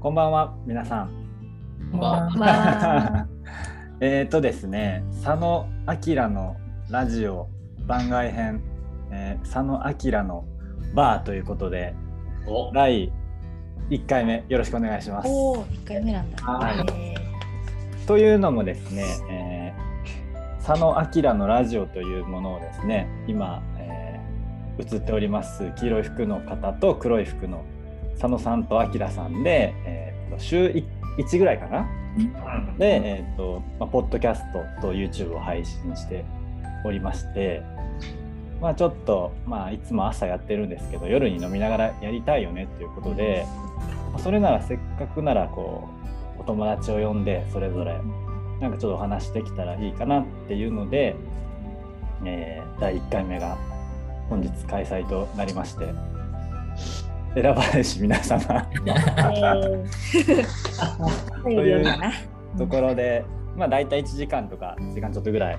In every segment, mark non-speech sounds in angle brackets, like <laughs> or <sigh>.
こんばんは、皆さん。こんばんは。<laughs> えっとですね、佐野明のラジオ番外編、えー佐野明のバーということで、お第1回目よろしくお願いします。おお、一回目なんだ。はいえというのもですね、えー佐野明のラジオというものをですね、今、えー映っております。黄色い服の方と黒い服の佐野さんと明さんで、えーと週1ぐらいかな？で、えーとまあ、ポッドキャストと YouTube を配信しておりまして、まあ、ちょっと、まあ、いつも朝やってるんですけど夜に飲みながらやりたいよねっていうことで、まあそれならせっかくならこうお友達を呼んでそれぞれなんかちょっとお話できたらいいかなっていうので、えー第1回目が本日開催となりまして選ばれし皆様。ー、頼りよう。ところで、まあ大体1時間とか1時間ちょっとぐらい、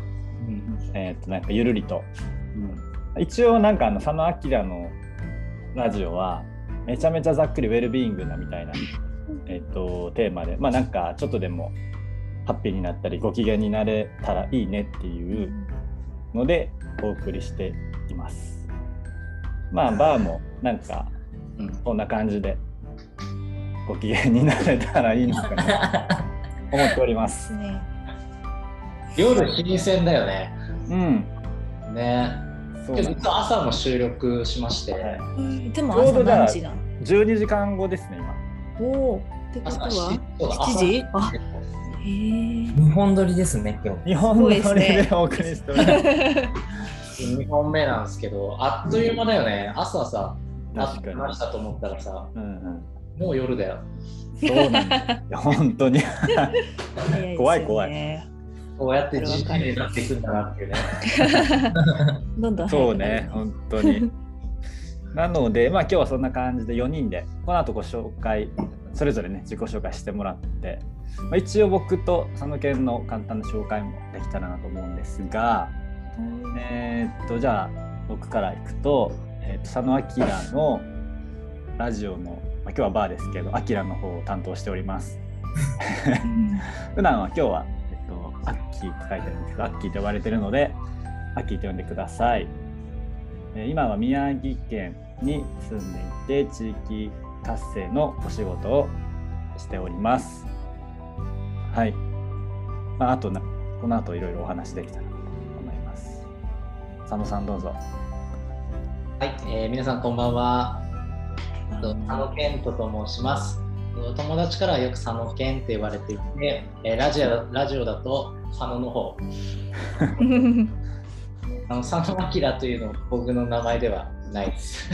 えー、となんかゆるりと。一応なんかあの佐野明のラジオはめちゃめちゃざっくりウェルビーイングなみたいな、えー、とテーマでまあなんかちょっとでもハッピーになったりご機嫌になれたらいいねっていうのでお送りしています。まあバーもなんかうんこんな感じでご機嫌になれたらいいのかなと <laughs> 思っておりま。ですすね。夜新鮮だよね。うん、ね。実は朝も収録しまして、はいうんでも朝ちょうどじゃあ何時なの12時間後ですね今。おお、ってこと朝はそうだ7時朝あへえ。日本撮りですね、今日。日本のそれでお送りしております。<laughs> 2本目なんですけど、あっという間だよね。朝さ、あ確かにましたと思ったらさ、うんうんもう夜だよ。そうなんです。い <laughs> や本当に。早い怖い怖こうやって時期になっていくんだなっていうね。<laughs> どんどんそうね、本当に。<laughs> なので、まあ今日はそんな感じで4人で、この後ご紹介、それぞれね、自己紹介してもらって、まあ、一応僕と佐野県の簡単な紹介もできたらなと思うんですが、えーっと、じゃあ僕からいくと、えーっと佐野明のラジオの、まあ、今日はバーですけど、アキラの方を担当しております。うん <laughs> 普段は今日は、えっと、アッキーって書いてあるんですけど、アッキーと呼ばれてるので、アッキーと呼んでください。えー今は宮城県に住んでいて、地域活性のお仕事をしております。はい。まあ、あとな、この後いろいろお話できたら。佐野さんどうぞ。はい、えー皆さんこんばんは。えっと佐野健人と申します。えっと友達からはよく佐野健って言われていて、えーラジオラジオだと佐野の方。<laughs> あの佐野明というのは僕の名前ではないです。<laughs>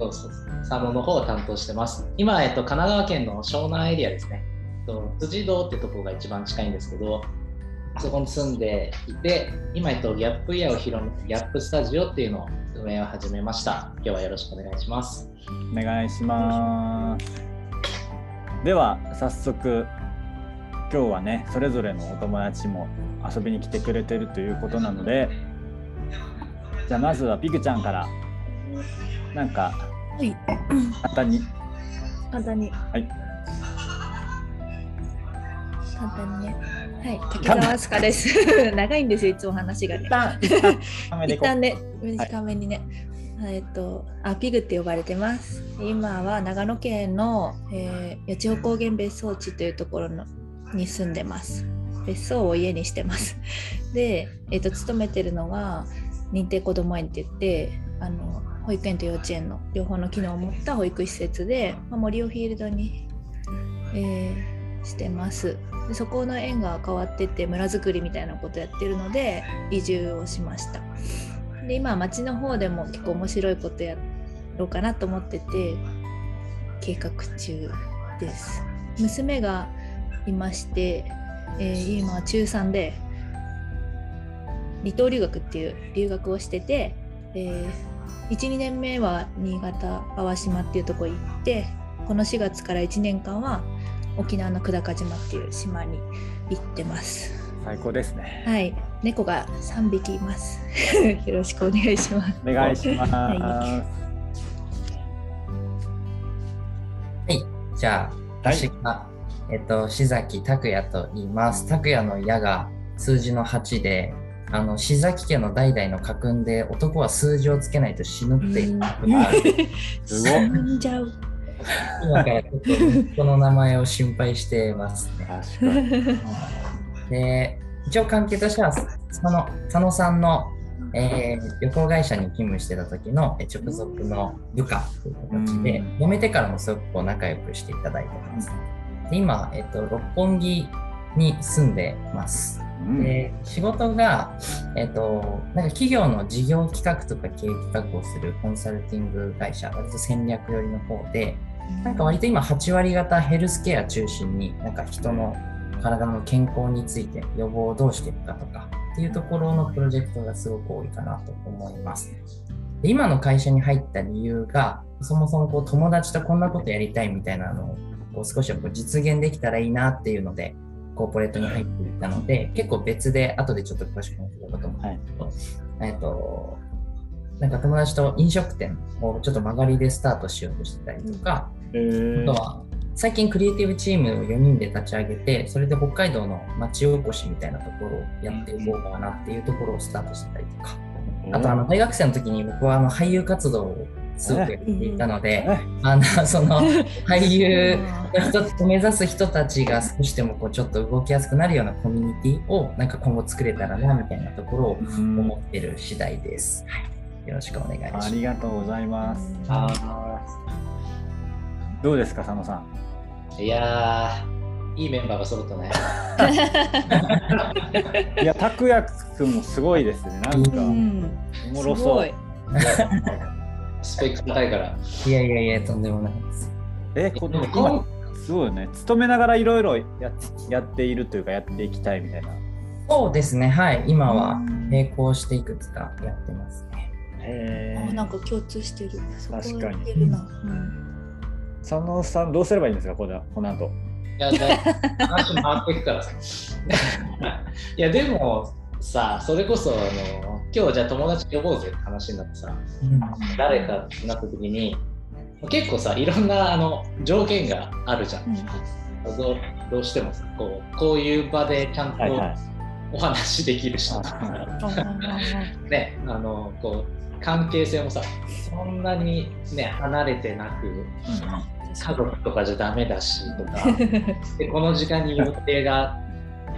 そうそうそう佐野の方を担当してます。今、えっと、神奈川県の湘南エリアですね。えっと辻堂ってとこが一番近いんですけど、そこに住んでいて、今、えっと、ギャップイヤーを広めギャップスタジオっていうのを運営を始めました。今日はよろしくお願いします。お願いします。では早速今日はねそれぞれのお友達も遊びに来てくれてるということなのでじゃあまずはピクちゃんからなんかはい。簡単に簡単に。はい簡単にね。はい。滝沢明日香です。<laughs> 長いんですよ、いつも話がね一。旦一旦ね、短めにね。えっと、あ、ピグって呼ばれてます。今は長野県の、えー、八千穂高原別荘地というところのに住んでます。別荘を家にしてます。で、えっと、勤めてるのが認定こども園って言って、あの、保育園と幼稚園の両方の機能を持った保育施設で、まあ、森尾フィールドに、えーしてます。でそこの園が変わってて村づくりみたいなことやってるので移住をしました。で今町の方でも結構面白いことやろうかなと思ってて計画中です。娘がいまして、えー今中3で離島留学っていう留学をしてて、え12年目は新潟淡島っていうとこ行ってこの4月から1年間は沖縄の久高島っていう島に行ってます最高ですねはい猫が3匹います。<laughs> よろしくお願いします。お願いします。はじゃあ、はい私が、えっと、志崎拓也と言います。拓也の矢が数字の8で、あの、志崎家の代々の家訓で、男は数字をつけないと死ぬっていう家訓がある。死んじゃう。今からちょっと息子の名前を心配してますね。で、一応関係としては、その佐野さんの、えー旅行会社に勤務してた時のえ直属の部下という形でうん、辞めてからもすごくこう仲良くしていただいてます。で今、えっと、六本木に住んでます。うんで仕事が、えっと、なんか企業の事業企画とか経営企画をするコンサルティング会社、割と戦略寄りの方で、なんか割と今8割方ヘルスケア中心になんか人の体の健康について予防をどうしていくかとかっていうところのプロジェクトがすごく多いかなと思います。で今の会社に入った理由がそもそもこう友達とこんなことやりたいみたいなのをこう少しはこう実現できたらいいなっていうのでコーポレートに入っていったので結構別で後でちょっと詳しく話すこともはいえっとなんか友達と飲食店をちょっと曲がりでスタートしようとしてたりとか、えーあとは最近クリエイティブチームを4人で立ち上げてそれで北海道の町おこしみたいなところをやっていこうかなっていうところをスタートしてたりとかあとあの大学生の時に僕はあの俳優活動をすごくやっていたのでえあのその <laughs> 俳優あの人目指す人たちが少しでもこうちょっと動きやすくなるようなコミュニティをなんか今後作れたらなみたいなところをうん思ってる次第です。はい、よろしくお願いします。ありがとうございます。あどうですか佐野さん？ーいやー、いいメンバーが揃ったね。<laughs> いや拓也くんもすごいですね。なんかうんおもろすごいそう。スペック高いから。いやいやいや、とんでもないです。えこでも今すごいよね。勤めながらいろいろややっているというかやっていきたいみたいな。そうですね、はい、今は並行していくつかやってますね。へえあなんか共通してる。確かに。うん佐野さんどうすればいいんですか？このこの後。いや、話回っていくからさ。いや、でもさ、それこそあの今日じゃあ友達呼ぼうぜって話になってさ、誰かってなった時に、結構さ、いろんなあの条件があるじゃん。どうどうしてもさこう、こういう場でちゃんとはいはい。お話できる人とか、<laughs> ね、あのこう関係性もさ、そんなに、ね、離れてなく、家族とかじゃダメだしとか。<laughs> でこの時間に予定が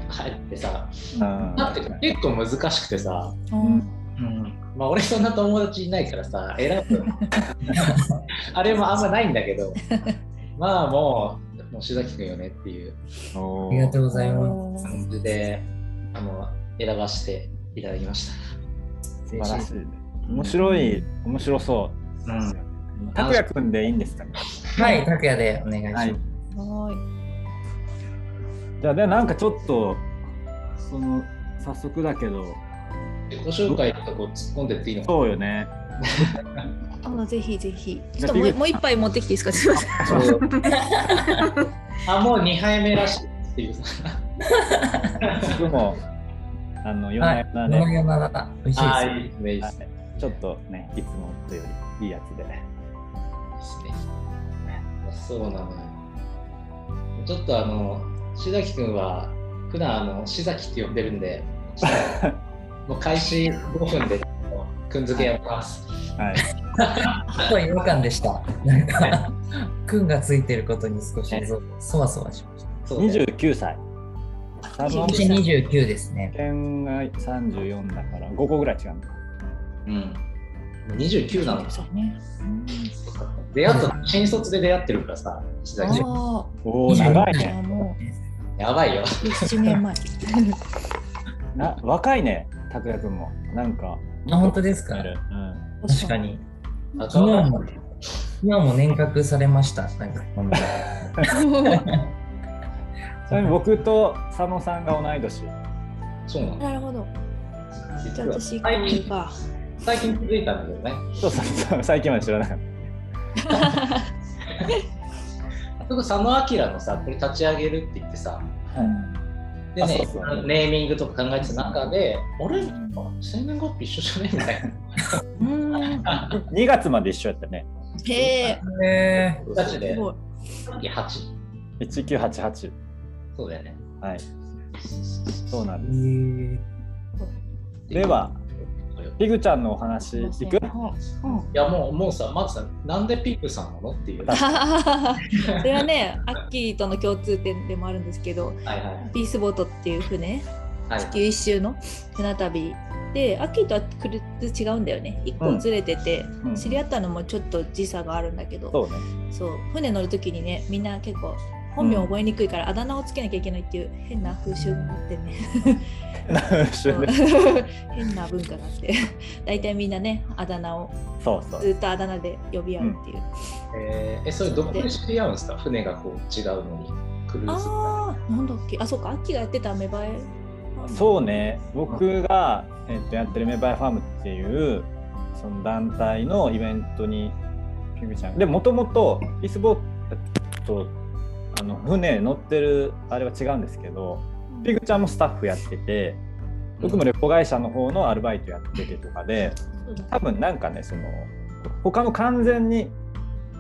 入ってさうん。だって結構難しくてさ、うん。うん。まあ、俺そんな友達いないからさ選ぶ <laughs> あれもあんまないんだけど。まあもうもう志崎君よねっていう。ありがとうございます。感じであの選ばせていただきまし素晴らしい。面白い面白そた。うんう。拓也くんでいいんですか？ね。はい、拓也でお願いします。はいはいじゃあでなんかちょっとその早速だけど自己紹介とこ突っ込んでっていいのかそうよね。<laughs> あぜひぜひ。ちょっともうもう一杯持ってきていいですか？すみません。あもう2杯目らしいっていうさ僕もあの夜はい、な夜なね、このような美味しいです。ちょっとねいつもとよりいいやつで。ですね。そうなのよ。ちょっとあの、志崎君は、普段あの、志崎って呼んでるんで、<laughs> もう開始5分で、くんづけやります。はい。すごい違和感でした。なんか、くんがついてることに少しそわそわしました。そうね29歳。今年29ですね。県が34だから5個ぐらい違うんだ。うん。もう29なのそうね。出会った、新卒で出会ってるからさ、志あ崎君。あ。おお長いね。もやばいよ。う7年前。な若いね拓也くんもなんか。あ本当ですか？うん。確か。に。あ昨日も、今も年賀されました。なんか。<laughs> ちなみに僕と佐野さんが同い年。そうなの？なるほど。じゃあ私こ最近れが。最近気づいたんだけどね。そうそうそう最近まで知らなか <laughs> った。僕、佐野明のさ、これ立ち上げるって言ってさ、でねあそうそうネーミングとか考えてた中で、あれ？生年月日一緒じゃね？みたいうんな。<laughs> 2月まで一緒やったね。へえ。えガチですごい。8。1988。そうだよね。はい。そうなんでー、す。では、ピグちゃんのお話いく？うんいやもうもうさ、まずさ、なんでピップさんなのっていう。は <laughs> それはね、アッキーとの共通点でもあるんですけど、いはい。ピースボートっていう船、はい地球一周の船旅で、アッキーとはクルーズ違うんだよね。一個ずれてて、うん知り合ったのもちょっと時差があるんだけど、そうね。そう船乗る時にね、みんな結構本名覚えにくいからあだ名をつけなきゃいけないっていう変な風習があってね。そう <laughs> 変な文化があって、大体みんなね、あだ名をそうそう。ずっとあだ名で呼び合うっていう。えーえ、それどこで知り合うんですか？船がこう違うのに。クルーズ。ああ、なんだっけ、あ、そうか、アッキーがやってた芽生え。そうね、僕が、えっとやってるメバイファームっていうその団体のイベントにピグちゃんでもともとピースボートあの船乗ってるあれは違うんですけどピグちゃんもスタッフやってて僕も旅行会社の方のアルバイトやっててとかで多分なんかねその他の完全に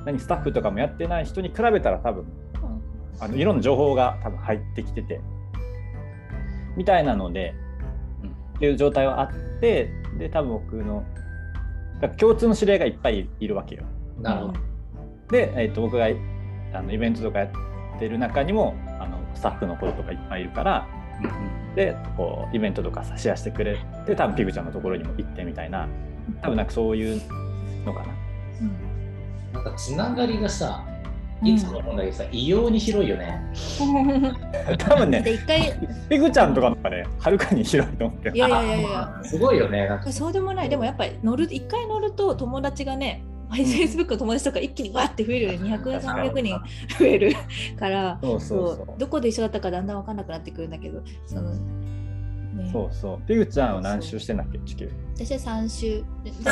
何スタッフとかもやってない人に比べたら多分あのいろんな情報が多分入ってきててみたいなので、うん。っていう状態はあってで多分僕の共通の知り合いがいっぱいいるわけよ。なるほど。で、えー、と僕があのイベントとかやってる中にもあのスタッフの子とかいっぱいいるからでこうイベントとかさシェアしてくれて多分ピグちゃんのところにも行ってみたいな多分なんかそういうのかな。なんかつながりがさ、いつも思うんだけどさ、異様に広いよね。多分ねで一回ピグちゃんとかの方がねはるかに広いと思うけど。いやいやいやいや。すごいよね。なんか。そうでもない。でもやっぱり乗る一回乗ると友達がねフェイスブックの友達とか一気にわって増えるよね。<laughs> 200300人増えるからそうどこで一緒だったかだんだん分かんなくなってくるんだけどその、ね、そうそう。ピグちゃんは何周してんだっけ？地球。私は3週で全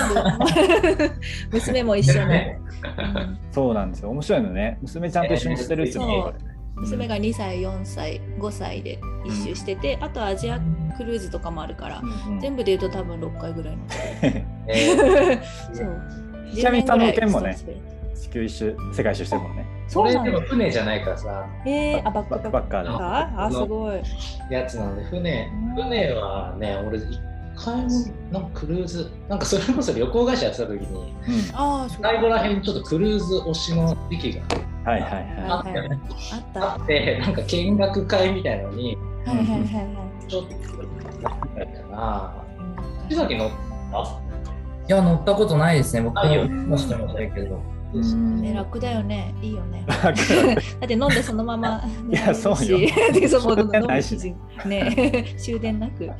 部。<laughs> 娘も一緒に、うん。そうなんですよ。面白いのね。娘ちゃんと一緒にしてるっていうのがこれね。娘が2歳4歳5歳で一周してて、あとアジアクルーズとかもあるから、うんうん。全部で言うと多分6回ぐらいの。<laughs> えー。そうちなみに佐野県もね10年ぐらい地球一周世界一周してるもんね。それでも船じゃないからさ、えー、あバックババッカー。でああすごい。やつなんで、船、船はね、俺、一回もなんかクルーズ、なんかそれこそ旅行会社やってた時に、うん。最後らへんちょっとクルーズ推しの時期がはいはいはあったよね。あった。はあって、なんか見学会みたいのに、いはいはいはい。ちょっと、なんだっけな、木崎乗った？いや、乗ったことないですね。僕あいいよもしてましたけど。いうん。ね、楽だよね。いいよね。<laughs> 楽だって飲んでそのまま、ね、いやそうよ。<laughs> でそう終電飲むないし。しね <laughs> 終電なく。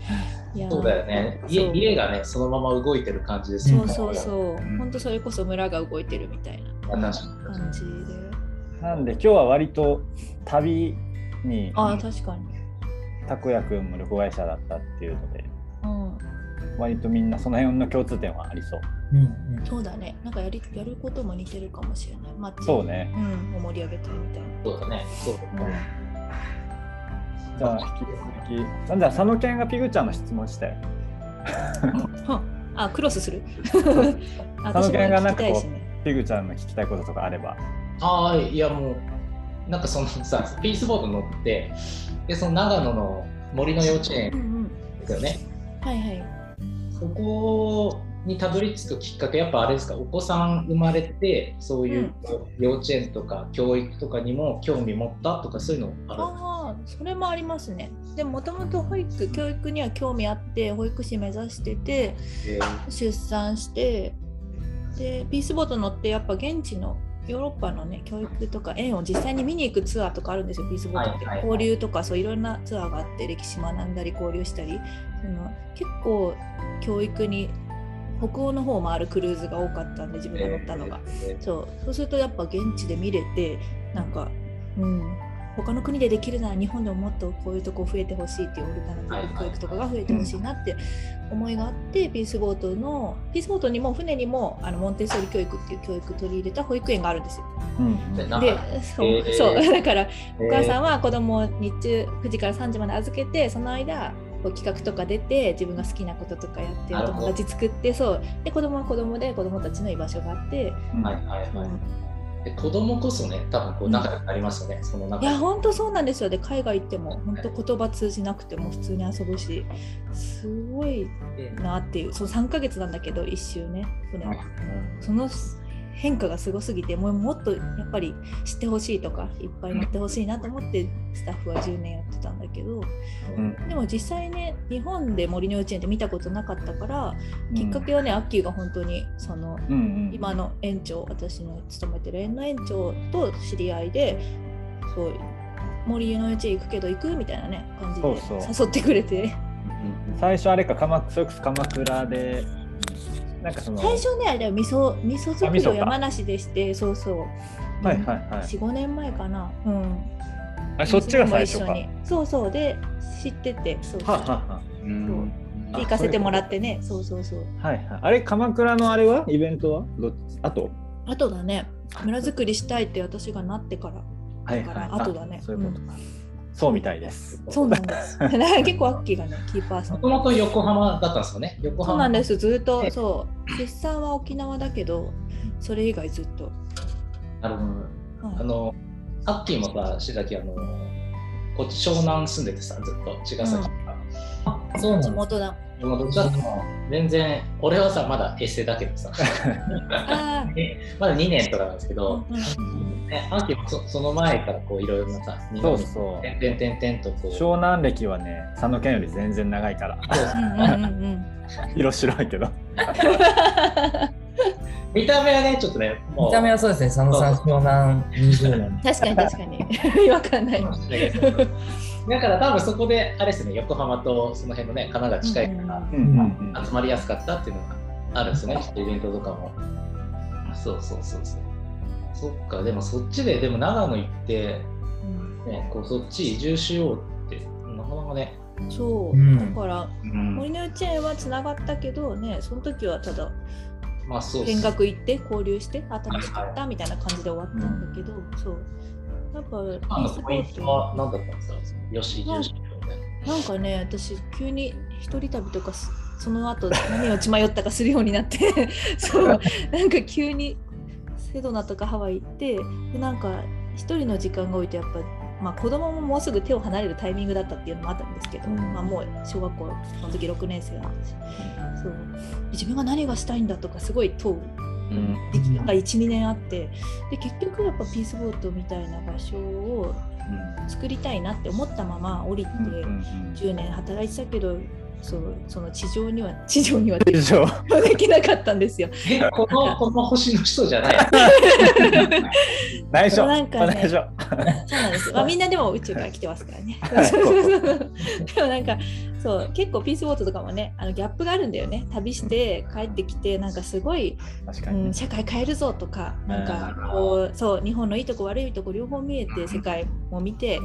そうだよね。家家がね、そのまま動いてる感じですよ。ね。そうそうそう。うん。本当それこそ村が動いてるみたいな感じで。なんで今日は割と旅にああ確かに。たこやくんも旅行会社だったっていうので。うん割とみんなその辺の共通点はありそう。うんうん。そうだね。なんかやりやることも似てるかもしれない。街そうね。うん。を盛り上げたいみたいな。そうだね。そうだね。じゃあ引き続きなんじゃあ佐野健がピグちゃんの質問しては <laughs> あクロスする？<laughs> あ佐野健がなんかこ私も聞きたいしね。うピグちゃんの聞きたいこととかあれば。ああ、いやもう、なんかそのさ、ピースボート乗って、で、その長野の森の幼稚園うんうん。ですよね。はいはいそこにたどり着くきっかけ、やっぱあれですか、お子さん生まれて、そういう幼稚園とか教育とかにも興味持ったとか、そういうのあるそれもありますね。でももともと保育教育には興味あって保育士目指しててえ。出産してでピースボート乗ってやっぱ現地のヨーロッパのね教育とか園を実際に見に行くツアーとかあるんですよピースボートって、交流とかそういろんなツアーがあって歴史学んだり交流したりその結構教育に北欧の方を回るクルーズが多かったんで自分が乗ったのが、えそう。そうするとやっぱ現地で見れてなんかうん。他の国でできるなら日本でももっとこういうとこ増えてほしいっていうオルタナティブ教育とかが増えてほしいなって思いがあって、ピースボートのピースボートにも船にもあのモンテッソーリ教育っていう教育取り入れた保育園があるんですよ。うんでそう,、えー。そう <laughs> だからお母さんはは子供を日中9時から3時まで預けてその間こう企画とか出て自分が好きなこととかやってお友達作ってそう。で子供は子供で子供たちの居場所があって、うんはいはいはい。で子供こそね多分こう仲良くなりますよね、そのい中や本当そうなんですよ。で海外行っても本当言葉通じなくても普通に遊ぶしすごいでなっていう。そう3ヶ月なんだけど一周ね船はその変化がすごすぎてもうもっとやっぱり知ってほしいとかいっぱい乗ってほしいなと思ってスタッフは10年やってたんだけどうん。でも実際ね日本で森の幼稚園って見たことなかったからきっかけはねアッキーが本当にそのうんうん今の園長私の勤めてる園の園長と知り合いでそう森の幼稚園行くけど行くみたいなね感じでそうそう。誘ってくれて。最初あれか鎌それこそ鎌倉でなんかその最初ねあれ味噌味噌作りを山梨でしてそうそう。はいはいはい。45年前かな。うん。あそっちが最初か。そうそう。で知っててそうそう。はははう。ん。で行かせてもらってね。そうそうそう。はいはい。あれ鎌倉のあれは？イベントは？どあとあとだね。村づくりしたいって私がなってから。はいだからはい後だね。あそういうことか、そうみたいです。そうなんです。<laughs> 結構アッキーがねキーパーソン。もともと横浜だったんですよね。横浜。そうなんです。ずっとえそう。出産は沖縄だけどそれ以外ずっと、あのうんあのアッキーもさ志崎あのこっち湘南住んでてさずっと茅ヶ崎とか、あそうなんです地元だでもどっちかっていうと全然俺はさまだエッセイだけどさ。あ <laughs> まだ2年とかなんですけあ、ど、うんうんね、アッキーもそその前からこういろいろなさ日本にそうそう。点々点々とこう。湘南歴はね佐野県より全然長いから。うんうんうんうん。色白いけど。<laughs> 見た目はねちょっとねもう。見た目はそうですね、佐野さん湘南20年。確かに確かに。<laughs> 違和感ないだから多分そこであれですね横浜とその辺のね神奈川近いから、うんうんうん。集まりやすかったっていうのがあるんですよね、イベントとかも。そうそうそうそう。そっか、でもそっちで、でも長野行って、うん。ね、こうそっち移住しようって、なかなかね、そう、うん。だからうん。森の幼稚園はつながったけどねその時はただまあそう見学行って交流してあ楽しかったみたいな感じで終わったんだけど、そうやっぱあのポイントは何だったんですか？よし、ようみたいな。なんかね私急に一人旅とかすその後何を血迷ったかするようになって <laughs> そうなんか急にセドナとかハワイ行ってでなんか一人の時間が多いとやっぱまあ子供ももうすぐ手を離れるタイミングだったっていうのもあったんですけど、うん。まあ、もう小学校の時6年生だったしそう。自分が何がしたいんだとかすごい問ううん。時期が12年あってで結局やっぱピースボートみたいな場所を作りたいなって思ったまま降りて、うんうんうん。10年働いてたけどそうその地上には <laughs> 地上にはできなかったんですよ。え、この、この星の人じゃない。内緒なんかね内緒そうなんですよ。まあ、みんなでも宇宙から来てますからね。はいでもなんかそう結構ピースボートとかもねあのギャップがあるんだよね。旅して帰ってきてなんかすごい、確かにねうん、社会変えるぞとかなんかこうそう日本のいいとこ悪いとこ両方見えて世界も見て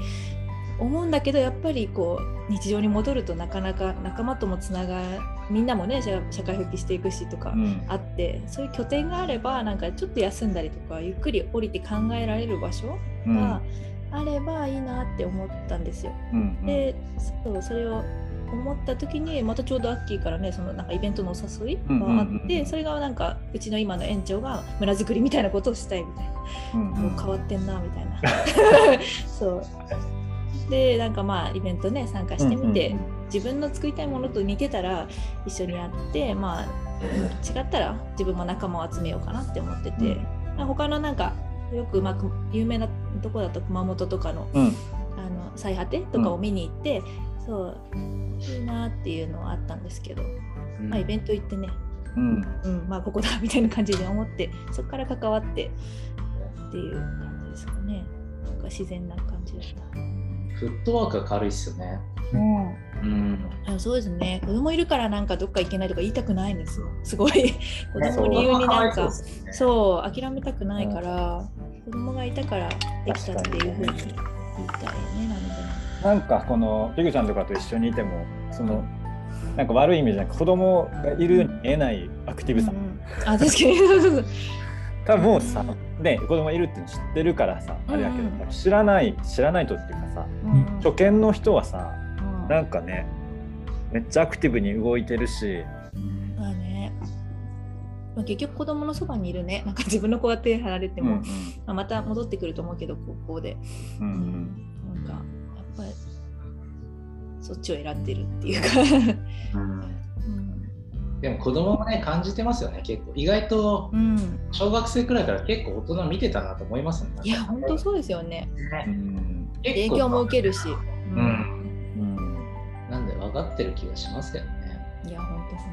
思うんだけどやっぱりこう日常に戻るとなかなか仲間ともつながみんなもね社社会復帰していくしとか。うん。あってそういう拠点があればなんかちょっと休んだりとかゆっくり降りて考えられる場所うん。があればいいなって思ったんですよ。うんうん。でそうそれを思った時にまたちょうどアッキーからねそのなんかイベントのお誘いがあって、うんうんうんうん。それがなんかうちの今の園長が村づくりみたいなことをしたいみたいな、うんうん。もう変わってんなみたいな。<laughs> そうでなんかまあイベントね参加してみて、うんうん自分の作りたいものと似てたら一緒にやってまあ違ったら自分も仲間を集めようかなって思ってて、他のなんかよくまあく有名なとこだと熊本とかのうん。あの最果てとかを見に行って、そういいなっていうのはあったんですけど、まあ、イベント行ってね、うん。うんまあ、ここだみたいな感じで思って <laughs> そこから関わってっていう感じですかね。なんか自然な感じだった。フットワークが軽いっすよね。うん。うん。あそうですね。子供いるからなんかどっか行けないとか言いたくないんですよ。すごい。<laughs> 子供を理由になんかそう。ねそう諦めたくないから子供がいたからできたっていうふうにみたいねなんで。もなんかこのピグちゃんとかと一緒にいてもそのなんか悪い意味じゃなく子供がいるように見えないアクティブさ、うんうん。あ確かに <laughs> 多分もうさね子供いるって知ってるからさあれやけど、うんうん。知らない知らないとっていうかさうんうん。初見の人はさうん。なんかねめっちゃアクティブに動いてるし、まあね、まあ、結局子供のそばにいるね。なんか自分の子が手離れても、うんまあ、また戻ってくると思うけど高校で、うんなんかやっぱりそっちを選んでるっていうか、うんでも子供もね感じてますよね結構。意外とうん、小学生くらいから結構大人見てたなと思いますね。いや本当そうですよね。うねん。結構影響も受けるし、ううん。うん。なんで分かってる気がしますけどね。いや本当本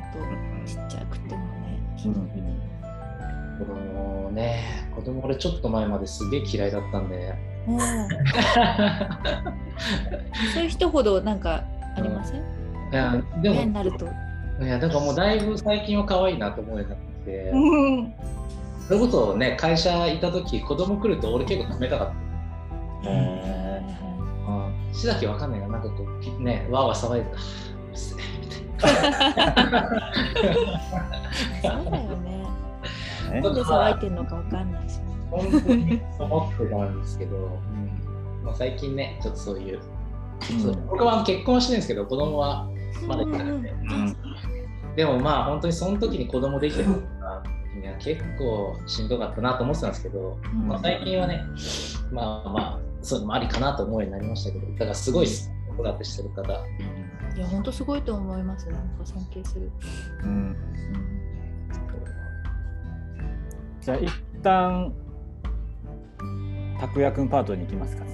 当。ちっちゃくてもね、子供ね子供俺ちょっと前まですげえ嫌いだったん。でうん。そういう人ほどなん。かありません、いやでも親になると、いやだからもうだいぶ最近は可愛いなと思うようになってきて。うん。それこそね会社いた時子供来ると俺結構冷たかった。へうん。しだけわかんないがなんかこうきねわーわー騒いでたうるせえみたいな。そうだよね。ねなんで騒いでんのかわかんないしね。本当に思ってたんですけど、うん。まあ、最近ねちょっとそういう、そう。僕は結婚はしてるんですけど子供はまだいなくて、うんでもまあ本当にその時に子供できてるからいや結構しんどかったなと思ってたんですけど、うん。まあ、最近はねまあまあそういうのもありかなと思うようになりましたけどだからすごい子育てしてる方。いや本当すごいと思います。なんか尊敬する、うん。じゃあ一旦拓也くんパートに行きますか。行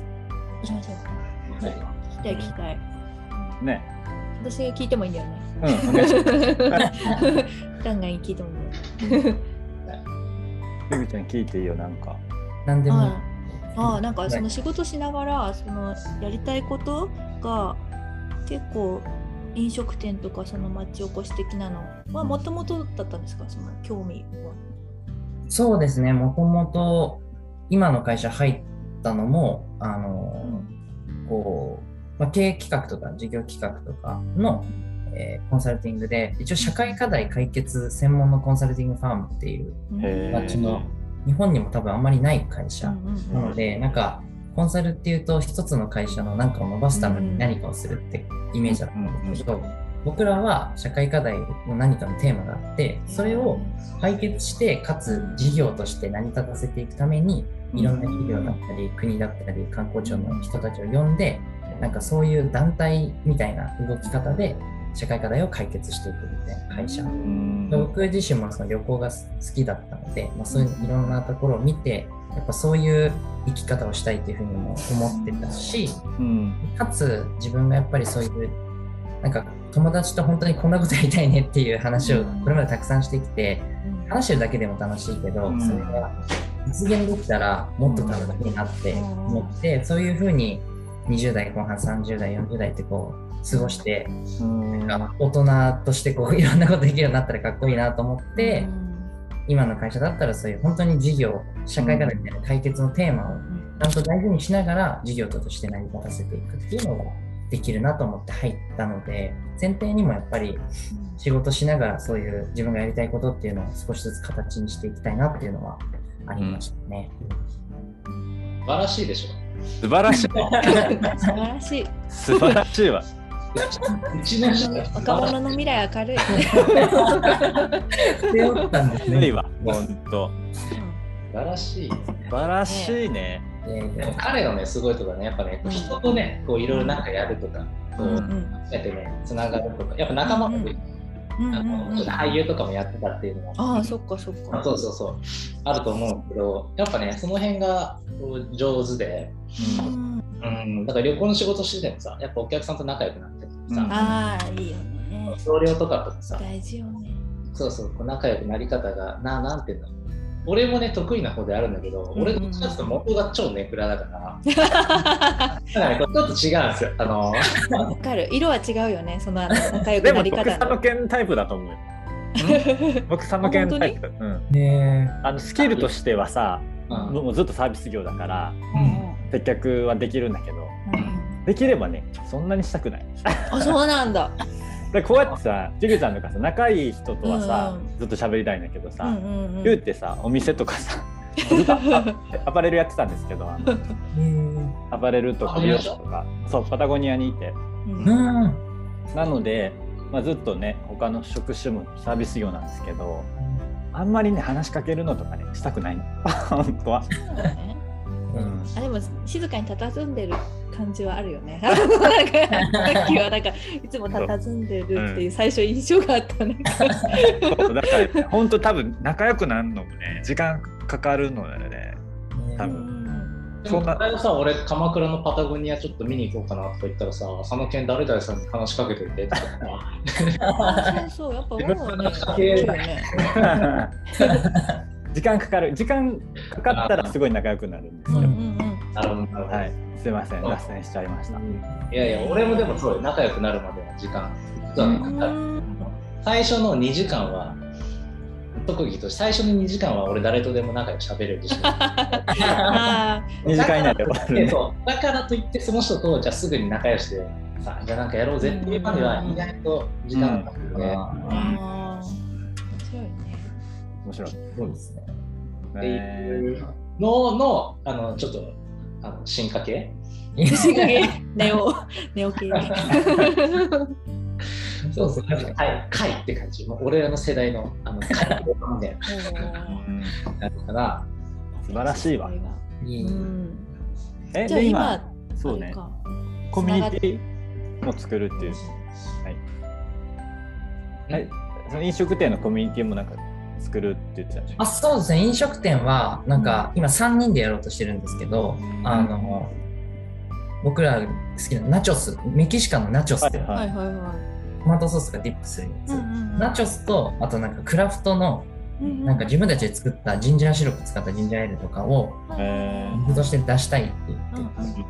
きましょう。はい。聞きたい聞きたい。ね私が聞いてもいいんだよね。うんお願いしますガンガン聞いてもいいんだよねピグちゃん聞いていいよなんか。何でも。あああなんかその仕事しながらそのやりたいことが結構飲食店とかその町おこし的なのはもともとだったんですか？その興味は。そうですね、もともと今の会社入ったのも、あの、こう、まあ、経営企画とか事業企画とかの、えーコンサルティングで、一応社会課題解決専門のコンサルティングファームっていう、へー。町の日本にも多分あんまりない会社うんうんなので、なんか、コンサルっていうと、一つの会社の何かを伸ばすために何かをするってイメージだったんですけど、僕らは社会課題の何かのテーマがあって、それを解決して、かつ事業として成り立たせていくために、いろんな企業だったり、国だったり、観光庁の人たちを呼んで、なんかそういう団体みたいな動き方で、社会課題を解決していくみたいな会社。僕自身もその旅行が好きだったので、まあ、そういういろんなところを見て、やっぱそういう生き方をしたいというふうにも思ってたし、うん。かつ自分がやっぱりそういう、なんか友達と本当にこんなことやりたいねっていう話をこれまでたくさんしてきて、話してるだけでも楽しいけど、うん。それが実現できたらもっと楽しいなって思って、そういうふうに20代後半30代40代ってこう過ごして、うん。なんか大人としてこう <laughs> いろんなことできるようになったらかっこいいなと思って、今の会社だったらそういう本当に事業社会課題みたいな解決のテーマをちゃんと大事にしながら事業として成り立たせていくっていうのができるなと思って入ったので前提にもやっぱり仕事しながらそういう自分がやりたいことっていうのを少しずつ形にしていきたいなっていうのはありましたね。素晴らしいでしょ素晴らしい。素晴らしい。素晴らしいわ。うちの人が若者の未来明るい。背負ったんですね。いいわ。本当。素晴らしい。素晴らしいね。彼のねすごいところはねやっぱねうん。人とねこういろいろなんかやるとかこう、やってねつながるとか。やっぱ仲間も、うんうんあの俳優とかもやってたっていうのもああ、そっかそっか。そうそうそう。あると思うけどやっぱねその辺がこう上手で、うん。うん、だから旅行の仕事しててもさやっぱお客さんと仲良くなってうん。さ、ああ、いいよね。同僚とかとかさ。大事よね。そうそう。こう仲良くなり方がななんていうんだろう俺もね得意な方であるんだけど、うん俺どっちかっていうと元が超ネクラだから。<laughs> ちょっと違うんですよ。あのわかる。色は違うよね。その仲良くでもなり方僕さんの剣タイプだと思うよ。<laughs> 僕さんの剣タイプ、うん、ねあのスキルとしてはさうん。もうずっとサービス業だからうん。接客はできるんだけどできればねそんなにしたくない。あそうなんだ。<laughs> でこうやってさジグちゃんとかさ仲いい人とはさ、うんずっと喋りたいんだけどさ、うんうんうん。言うてさお店とかさア <laughs> アパレルやってたんですけどあのアパレルとか美容師とかそうパタゴニアにいて。うん。うん。なので、まあ、ずっとね他の職種もサービス業なんですけどあんまりね話しかけるのとかねしたくない。の <laughs> 本当は、そあでも静かに佇んでる感じはあるよね。<laughs> なんかさっきはなんかいつも佇んでるっていう最初印象があった。ね。そうだから、ね、本当多分仲良くなるのもね時間かかるのでね多う分んでもさ、俺、鎌倉のパタゴニアちょっと見に行こうかなとか言ったらさ、佐野県誰々さんに話しかけといてとかあそうそうやっぱもうよね。<laughs> <laughs> 時間かかる。時間かかったらすごい仲良くなるんですよ、うんうんうん。なるほど。はい。すいません。脱線しちゃいました、いやいや、俺もでもそうよ仲良くなるまでの時間。実はねうん最初の2時間は、特技として最初の2時間は俺誰とでも仲良く喋れるでしょ。あ2時間以内で終わるねそう。だからといってその人とじゃあすぐに仲良しでさじゃあなんかやろうぜっていうまでは意外と時間がかかるね。白い。そうですね。っていうののあのちょっとあの進化系？私が <laughs> ネオネオ系。そうそうはい。会って感じ。もう俺らの世代のあの会みたいなうん。なるかな。素晴らしいわ。ういいん。じゃあえで今今そうね。コミュニティも作るっていう。はい。その飲食店のコミュニティもなんか作るって言ってたでしょ？あそうですね。飲食店はなんか今3人でやろうとしてるんですけど、うん。あの僕ら好きなナチョスメキシカンのナチョス。って、はい。はいはいはトマトソースがディップするやつ、い。うんうんうん。ナチョスとあとなんかクラフトのなんか自分たちで作ったジンジャーシロップ使ったジンジャーエールとかをえ水として出したいって言って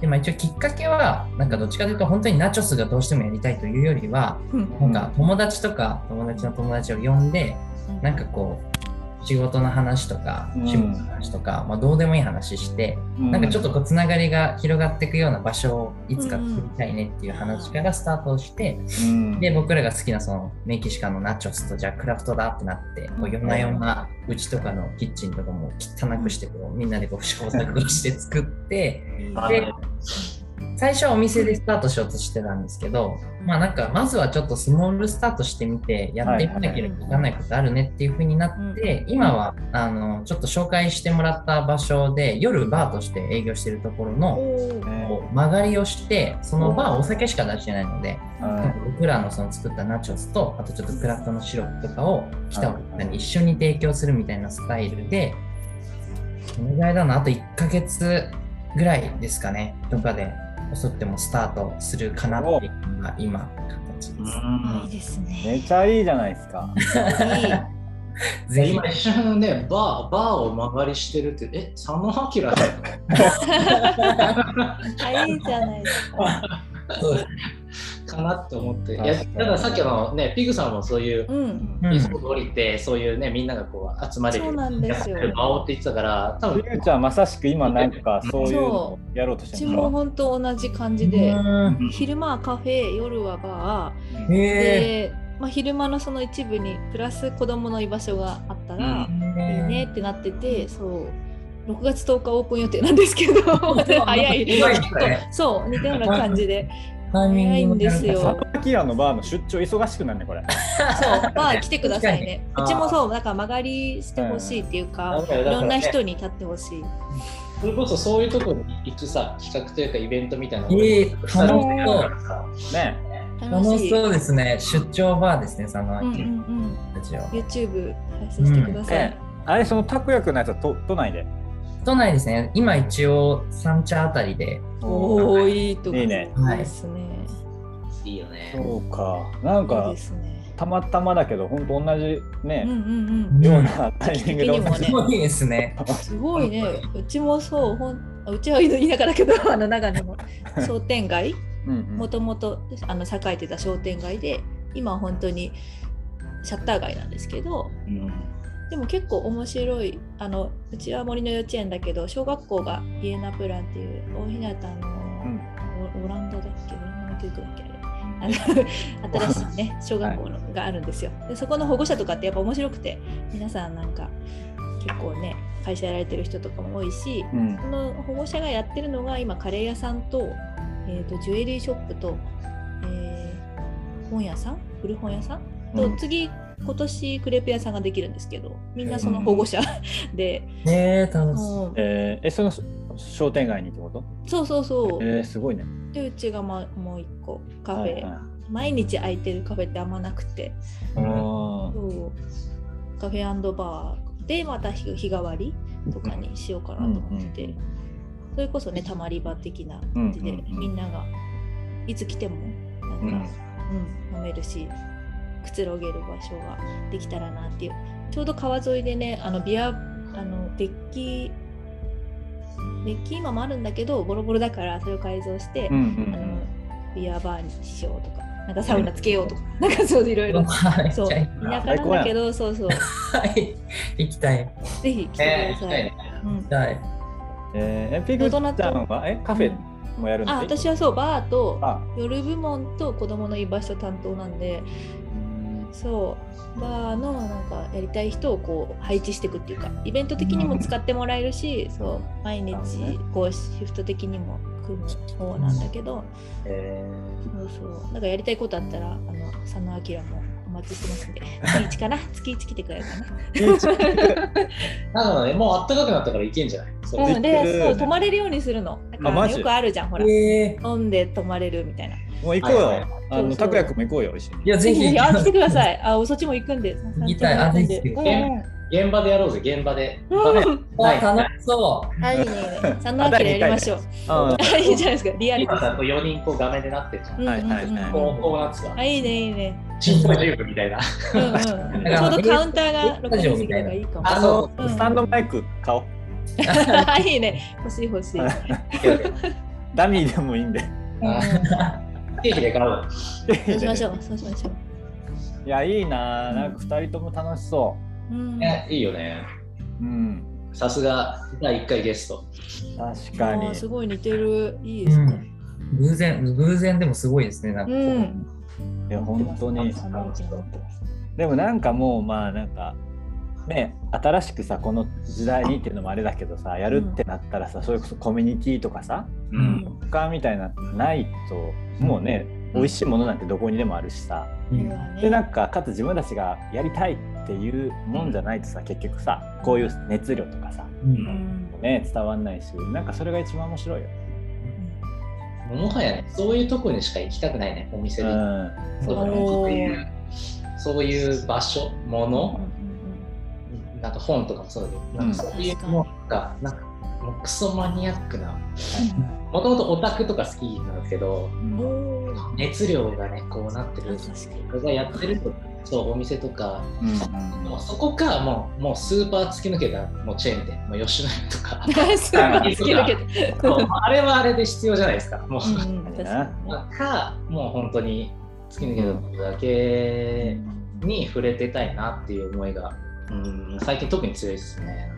で、まあ、一応きっかけはなんかどっちかというと本当にナチョスがどうしてもやりたいというよりはうん。なんか友達とか友達の友達を呼んでなんかこう仕事の話とかうん。趣味の話とか、まあ、どうでもいい話して、ーなんかちょっとこうつながりが広がっていくような場所をいつか作りたいねっていう話からスタートをして、うん。で僕らが好きなそのメキシカンのナチョスとじゃあクラフトだってなってこう夜な夜なうちとかのキッチンとかも汚くしてこうみんなでこう試行錯誤して作ってで最初はお店でスタートしようとしてたんですけど、まあなんかまずはちょっとスモールスタートしてみてやってみなければわかんないことあるねっていう風になって、今はあのちょっと紹介してもらった場所で夜バーとして営業してるところのこう曲がりをしてそのバーはお酒しか出してないので、なんか僕らのその作ったナチョスとあとちょっとクラフトのシロップとかを来たお客さんに一緒に提供するみたいなスタイルでそのぐらいだな。あと1ヶ月ぐらいですかねとかで遅くてもスタートするかなっていうのが今形です。いいですね。めちゃいいじゃないですか。いい。ぜ <laughs> ひ今一瞬ね、バー、バーを曲がりしてるって、え、佐野明だよ <laughs> あいいじゃないですか。<laughs> かなって思って。いや、だからさっきのね、ピグさんもそういう、うん。うんいつも降りて、そういうね、みんながこう集まれるそうなんですよやってる場をって言ってたから、多分ゆうちゃんまさしく今なんかそういうのやろうとしてるうちも本当同じ感じで、うん昼間はカフェ、夜はバー。で、まあ、昼間のその一部にプラス子供の居場所があったら、いいねってなってて、そう。6月10日オープン予定なんですけど、<laughs> 早い。ね <laughs> そう、似たような感じで。タイミング早いんですよ佐野明のバーの出張忙しくなるねこれ。<laughs> そう、バー来てくださいね。うちもそう、だから曲がりしてほしいっていうか、うんいろんな人に立ってほしい。それこそそういうところに行くさ、企画というかイベントみたいなのええ楽しそうね。楽楽しそうですね出張バーですねそのうんうんうん。たちは YouTube 配信してください。えあれその拓也くんのやつは都都内で？都内ですね今一応三茶あたりでおお、いいとこ。いいねいいですね。いいよね。そうか。なんいいかですね。たまたまだけど本当同じねうん、うんようなタイミングですごいですねうん。すごいね。うちもそう、ほんあうちは田舎だけど、<laughs> あの長野の <laughs> 商店街、うんうんもともとあの栄えてた商店街で、今は本当にシャッター街なんですけど、うんでも結構面白い。あのうちは森の幼稚園だけど小学校がイエナプランっていう大日向の、うん。オオランダだっけ？オランダの教育だっけ？あれ。あの新しいね <laughs> 小学校のがあるんですよ。でそこの保護者とかってやっぱ面白くて皆さんなんか結構ね会社やられてる人とかも多いしうん。その保護者がやってるのが今カレー屋さんと,、えー、とジュエリーショップと、えー本屋さん？古本屋さん？と、うん。次今年クレープ屋さんができるんですけどみんなその保護者で、えー、楽しい。う。ん。えーえその商店街にってこと？そうそうそう、えー、すごいね。でうちが、ま、もう一個カフェ、はいはい。毎日空いてるカフェってあんまなくて。うん。そう。カフェバーでまた日日替わりとかにしようかなと思って、うんうんそれこそねたまり場的な感じで、うんうんうん。みんながいつ来てもなんか、うん。うん飲めるしくつろげる場所ができたらなっていう。ちょうど川沿いでねあのビアあのデッキデッキ今もあるんだけどボロボロだからそれを改造して、うんうんあのビアバーにしようとかなんかサウナつけようとか、なんかそういろいろ。はい、そう田舎なんだけどそうそう。あはい、行きたい。ぜひ来てえー、ください。行きたい。えーえピグちゃんはえカフェもやるのあ私はそうバーとあ。夜部門と子供の居場所担当なんでそう。バーのなんかやりたい人をこう配置していくっていうかイベント的にも使ってもらえるし、そう毎日こうシフト的にも組む方なんだけど、えそうそう。なんかやりたいことあったらあの佐野明もお待ちしてますんで月1かな？<laughs> 月1来てくれるかな？ので、もう暖かくなったから行けんじゃない？そうな、うん、で。そう泊まれるようにするの。だからよくあるじゃんほら。えー、飲んで泊まれるみたいな。ー、もう行こうよ。はいはいあの拓也君も行こうよ一緒に。いや、ぜひあ来てくださいあおそっちも行くんで <laughs> 行きたいあぜひ現場でやろうぜ、現場で。うんはいあ楽しそう。あ、いいね、いいね。佐野明やりましょう。いいじゃないですか、リアル今さ、こう4人こう画面でなってるじゃん。うんはいはいはいこうこうなってた。あ、いいね、いいね。シンポジウムみたいな。うんうん。ちょうどカウンターが録音するのがいいかも。ああの、うんスタンドマイク買おう。あ、<laughs> いいね。欲しい欲しい。<laughs> うんダミーでもいいんで。あ経費で買うわ。そうしましょう、そうしましょう。いや、いいな。なんか二人とも楽しそうん。ねいいよね。う。うん。さすが第1回ゲスト。確かに。すごい似てる。いいでうすね。ん。偶然、偶然でもすごいですね。なんかこう、うんいや、本当に。でもなんかもうまあなんかね新しくさこの時代にっていうのもあれだけどさやるってなったらさ、それこそコミュニティとかさう。うん他みたいなないともうね、美味しいものなんてどこにでもあるしさ。うん。でなんかかつ自分たちがやりたいっていうもんじゃないとさ結局さこういう熱量とかさううん。んね伝わんないしなんかそれが一番面白いよ。もはやね、そういうとこにしか行きたくないね、お店うに。ん、そういう、そう。いう場所、もの、うんなんか本とかもそうだけど、なんかそういうのが、なんかもうクソマニアックな、もともとオタクとか好きなんですけど、熱量がね、こうなってる、確かこれがやってると、そう、お店とか、うん。もうそこか、もうもうスーパー突き抜けたもうチェーン店、もう吉野家とか、にすごい突き抜けて。そうあれはあれで必要じゃないですか。もう、うんうかか、もう本当に突き抜けただけに触れてたいなっていう思いが、うん、最近特に強いですね。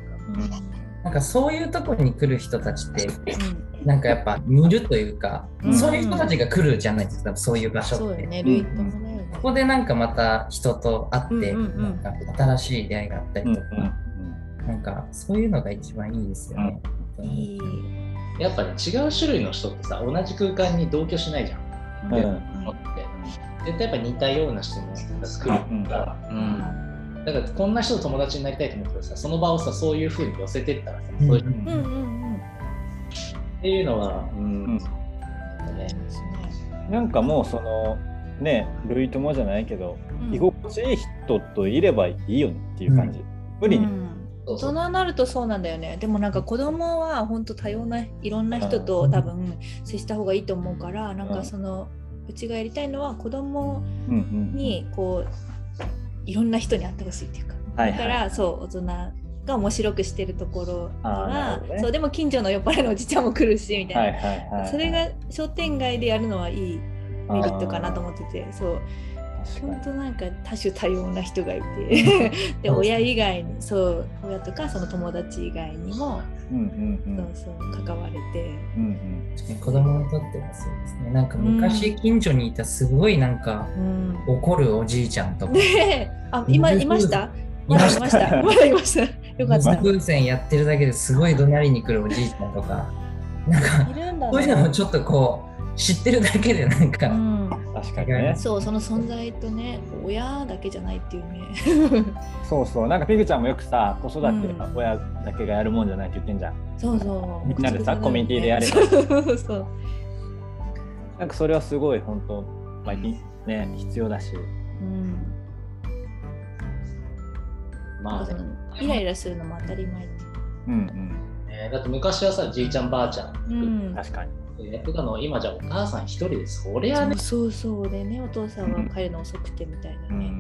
なんか。そういうとこに来る人たちって、うん。なんかやっぱ見るというか、うん。そういう人たちが来るじゃないですか、そういう場所って。そうよね、ルイともね。ここでなんかまた人と会って、なんか新しい出会いがあったうんりとか、なんかそういうのが一番いいですよね。やっぱり、違う種類の人ってさ、同じ空間に同居しないじゃん。うん。で思って。絶対やっぱ似たような人も来るから、うんだからこんな人と友達になりたいと思ったらさ、その場をさ、そういう風に寄せてったらさ、そういう。うんうんうん。っていうのは、うん、うん。ね。なんかもうそのね類友じゃないけど、うん。居心地いい人といればいいよねっていう感じ、無理に、うん。大そうそう。人になるとそうなんだよね。でもなんか子供は本当多様ないろんな人と多分接した方がいいと思うからなんかそのうちがやりたいのは子供にこういろんな人に会ってほしいっていうか。はいだからそう大人が面白くしてるところはね。そうでも近所の酔っ払いのおじちゃんも来るしみたいな、それが商店街でやるのはいいメリットかなと思ってて。そう。本当なんか多種多様な人がいて。<laughs> で親以外にそう親とかその友達以外にもそうそう関われて。うん確かに子供にとってはそうですね。なんか昔近所にいたすごいなんかうん。怒るおじいちゃんとか、であ今いました？いました。<laughs> まだいました。よかった。風船やってるだけですごい怒鳴りに来るおじいちゃんとか、なんかいるんだそういうのもちょっとこう知ってるだけでなんか、うん確かにね。そうその存在とね親だけじゃないっていうね。<laughs> そうそう。なんかピグちゃんもよくさ子育てうん。は親だけがやるもんじゃないって言ってんじゃん。そうそう。みんなでさコミュニティでやれば。そうそうなんかそれはすごい本当まあいね必要だし。うん。まあイライラするのも当たり前ってう。んねだって昔はさじいちゃんばあちゃんうん。確かにやってたの今じゃお母さん一人でそりゃね。そうそうでねお父さんは帰るの遅くてみたいなね、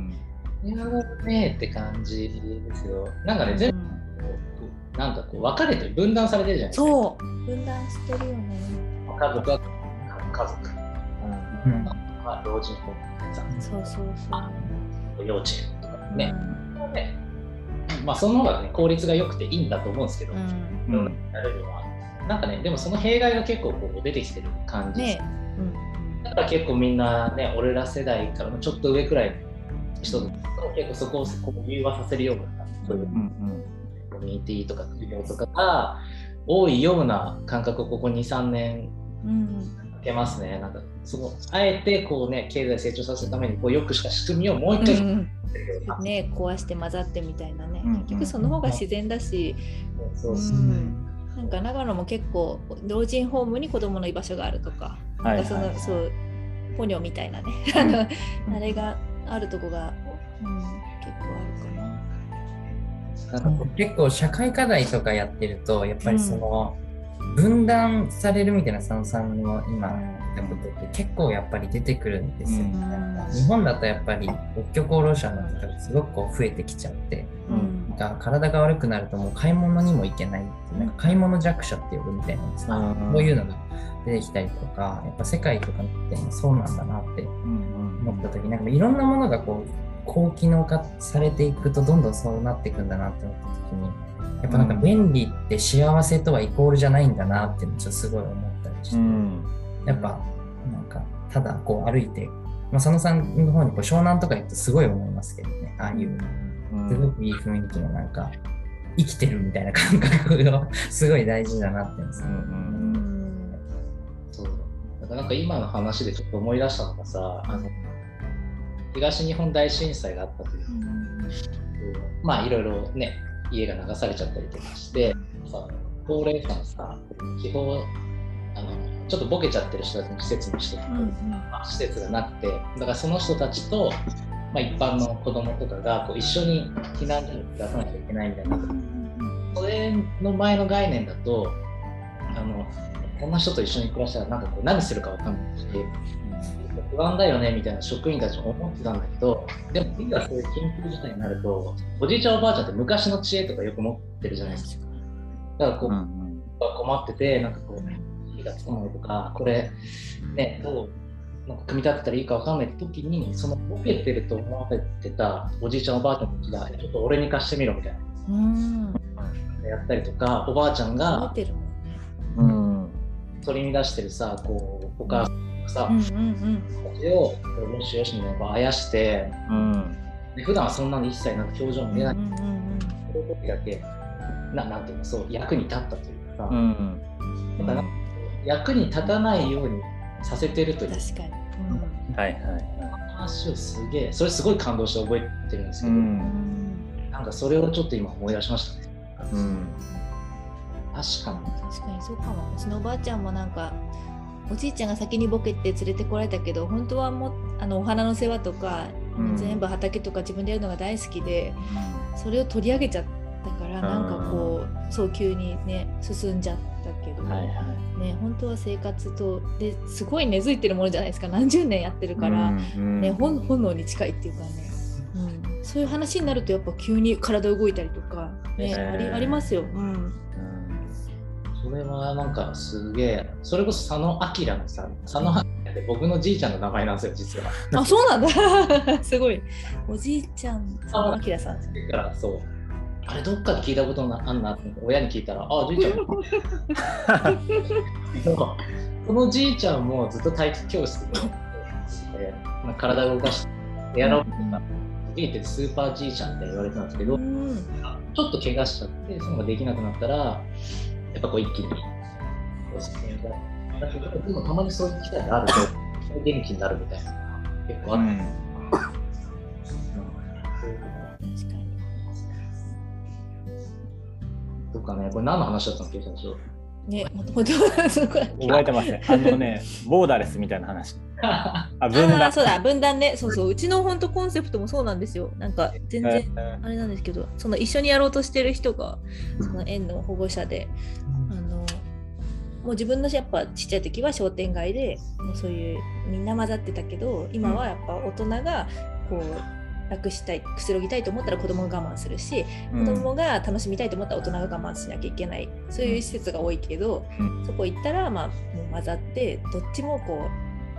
うん。いやねって感じですよ。なんかね全部うん。こうなんかこう分かれてる分断されてるじゃないですか。そう分断してるよね。家族。は家族。うんまあ老人ホーム。さそうそうそう幼稚園とかね、うん。ねまあその方がね効率が良くていいんだと思うんですけど、うん。うん。やれるのはなんかねでもその弊害が結構こう出てきてる感じです、ね。うんだから結構みんなね俺ら世代からもちょっと上くらいの人と結構そこをこう融和させるようなそういううんうん。コミュニティとか企業とかが多いような感覚をここ23年うん受けますね。なんかそのあえてこうね経済成長させるためにこう良くした仕組みをもう一回作うん。うな、ね壊して混ざってみたいなね、うん結局その方が自然だし、そうそう。うんなんか長野も結構老人ホームに子供の居場所があるとか、はいなんかその、はいそうポニョみたいなね、ん。あれがあるとこが、うん、結構あるかな。なんかこ結構社会課題とかやってるとやっぱりその、分断されるみたいな佐野さんの今言ったことって結構やっぱり出てくるんですよ、うん。日本だとやっぱり北極厚労者の方がすごくこう増えてきちゃってうんか体が悪くなるともう買い物にも行けないってなんか買い物弱者って呼ぶみたいなんですか、うんこういうのが出てきたりとかやっぱ世界とかってそうなんだなってうん思った時なんかいろんなものがこう高機能化されていくとどんどんそうなっていくんだなって思った時にやっぱなんか便利って幸せとはイコールじゃないんだなっていうのをちょっとすごい思ったりして、うん。やっぱなんかただこう歩いて、まあ、佐野さんの方にこう湘南とか行くとすごい思いますけどねああいううんすごくいい雰囲気のなんか生きてるみたいな感覚がすごい大事だなって思いますね。うんうん。そう。なんか今の話でちょっと思い出したのがさあの東日本大震災があったというまあいろいろね家が流されちゃったりとかしてさ高齢者のさ希望あのちょっとボケちゃってる人たちの施設の人とか、うんまあ、施設がなくてだからその人たちと、まあ、一般の子供とかがこう一緒に避難所に出さなきゃいけないみたいな。それの前の概念だとあのこんな人と一緒に暮らしたらなんかこう何するかわかんないし不安だよねみたいな職員たちも思ってたんだけどでもいざそういう緊急事態になるとおじいちゃんおばあちゃんって昔の知恵とかよく持ってるじゃないですか。だからこう、うん。困っててなんかこう火がつかないとかこれねどうなんか組み立てたらいいかわかんない時にそのボケてると思われてたおじいちゃんおばあちゃんたちがちょっと俺に貸してみろみたいうん。なやったりとかおばあちゃんが。うん。取り乱してるさこうお母さんがさ、うん。うんそれをよしよしみたいなこうあやしてうん。で普段はそんなの一切なんか表情もうん。出ない、うんうんその時だけななんていうのそう役に立ったというか。さ、うん。だから役に立たないようにさせてるという。確かに。はいはい話をすげえ。それすごい感動して覚えてるんですけど、うん。ん。なんかそれをちょっと今思い出しましたね。うん。確かに。確かにそうかも。うちのおばあちゃんもなんかおじいちゃんが先にボケて連れてこられたけど本当はもうあのお花の世話とか、うん。全部畑とか自分でやるのが大好きでそれを取り上げちゃったからなんかこうそう急にね進んじゃったけど、はいはいね本当は生活とですごい根付いてるものじゃないですか何十年やってるから、うんね、本本能に近いっていうかね、うん、そういう話になるとやっぱ急に体動いたりとか、ねねありありますよ。うんそれはなんかすげえそれこそ佐野明のさ佐野明で僕のじいちゃんの名前なんですよ、実は。あ、そうなんだ。<laughs> すごい。おじいちゃん、佐野明さん。だからそう。あれどっかで聞いたことなあんなって親に聞いたら、あ、じいちゃん。<laughs> なんかそのじいちゃんもずっと体育教室で、えーまあ体を動かしてやろうって言ってスーパーじいちゃんって言われてたんですけど、うん。ちょっと怪我しちゃって、そのができなくなったら、やっぱこう一気に、こう進んだ。だけど、でもたまにそういう機会があると、元気になるみたいな結構あって、うんかね、これ何の話だったのっけ最初。ね、もともと、覚えてますね。<laughs> あのね、ボーダレスみたいな話。あ、分断。そうだ、分断ね。そうそう。うちの本当コンセプトもそうなんですよ。なんか、全然、えあれなんですけど、その一緒にやろうとしてる人が、その園の保護者で、あの、もう自分のやっぱちっちゃい時は商店街でもうそういうみんな混ざってたけど今はやっぱ大人がこう楽したいくつろぎたいと思ったら子供が我慢するしー子供が楽しみたいと思ったら大人が我慢しなきゃいけない。そういう施設が多いけど、うん。そこ行ったらまあもう混ざってどっちもこ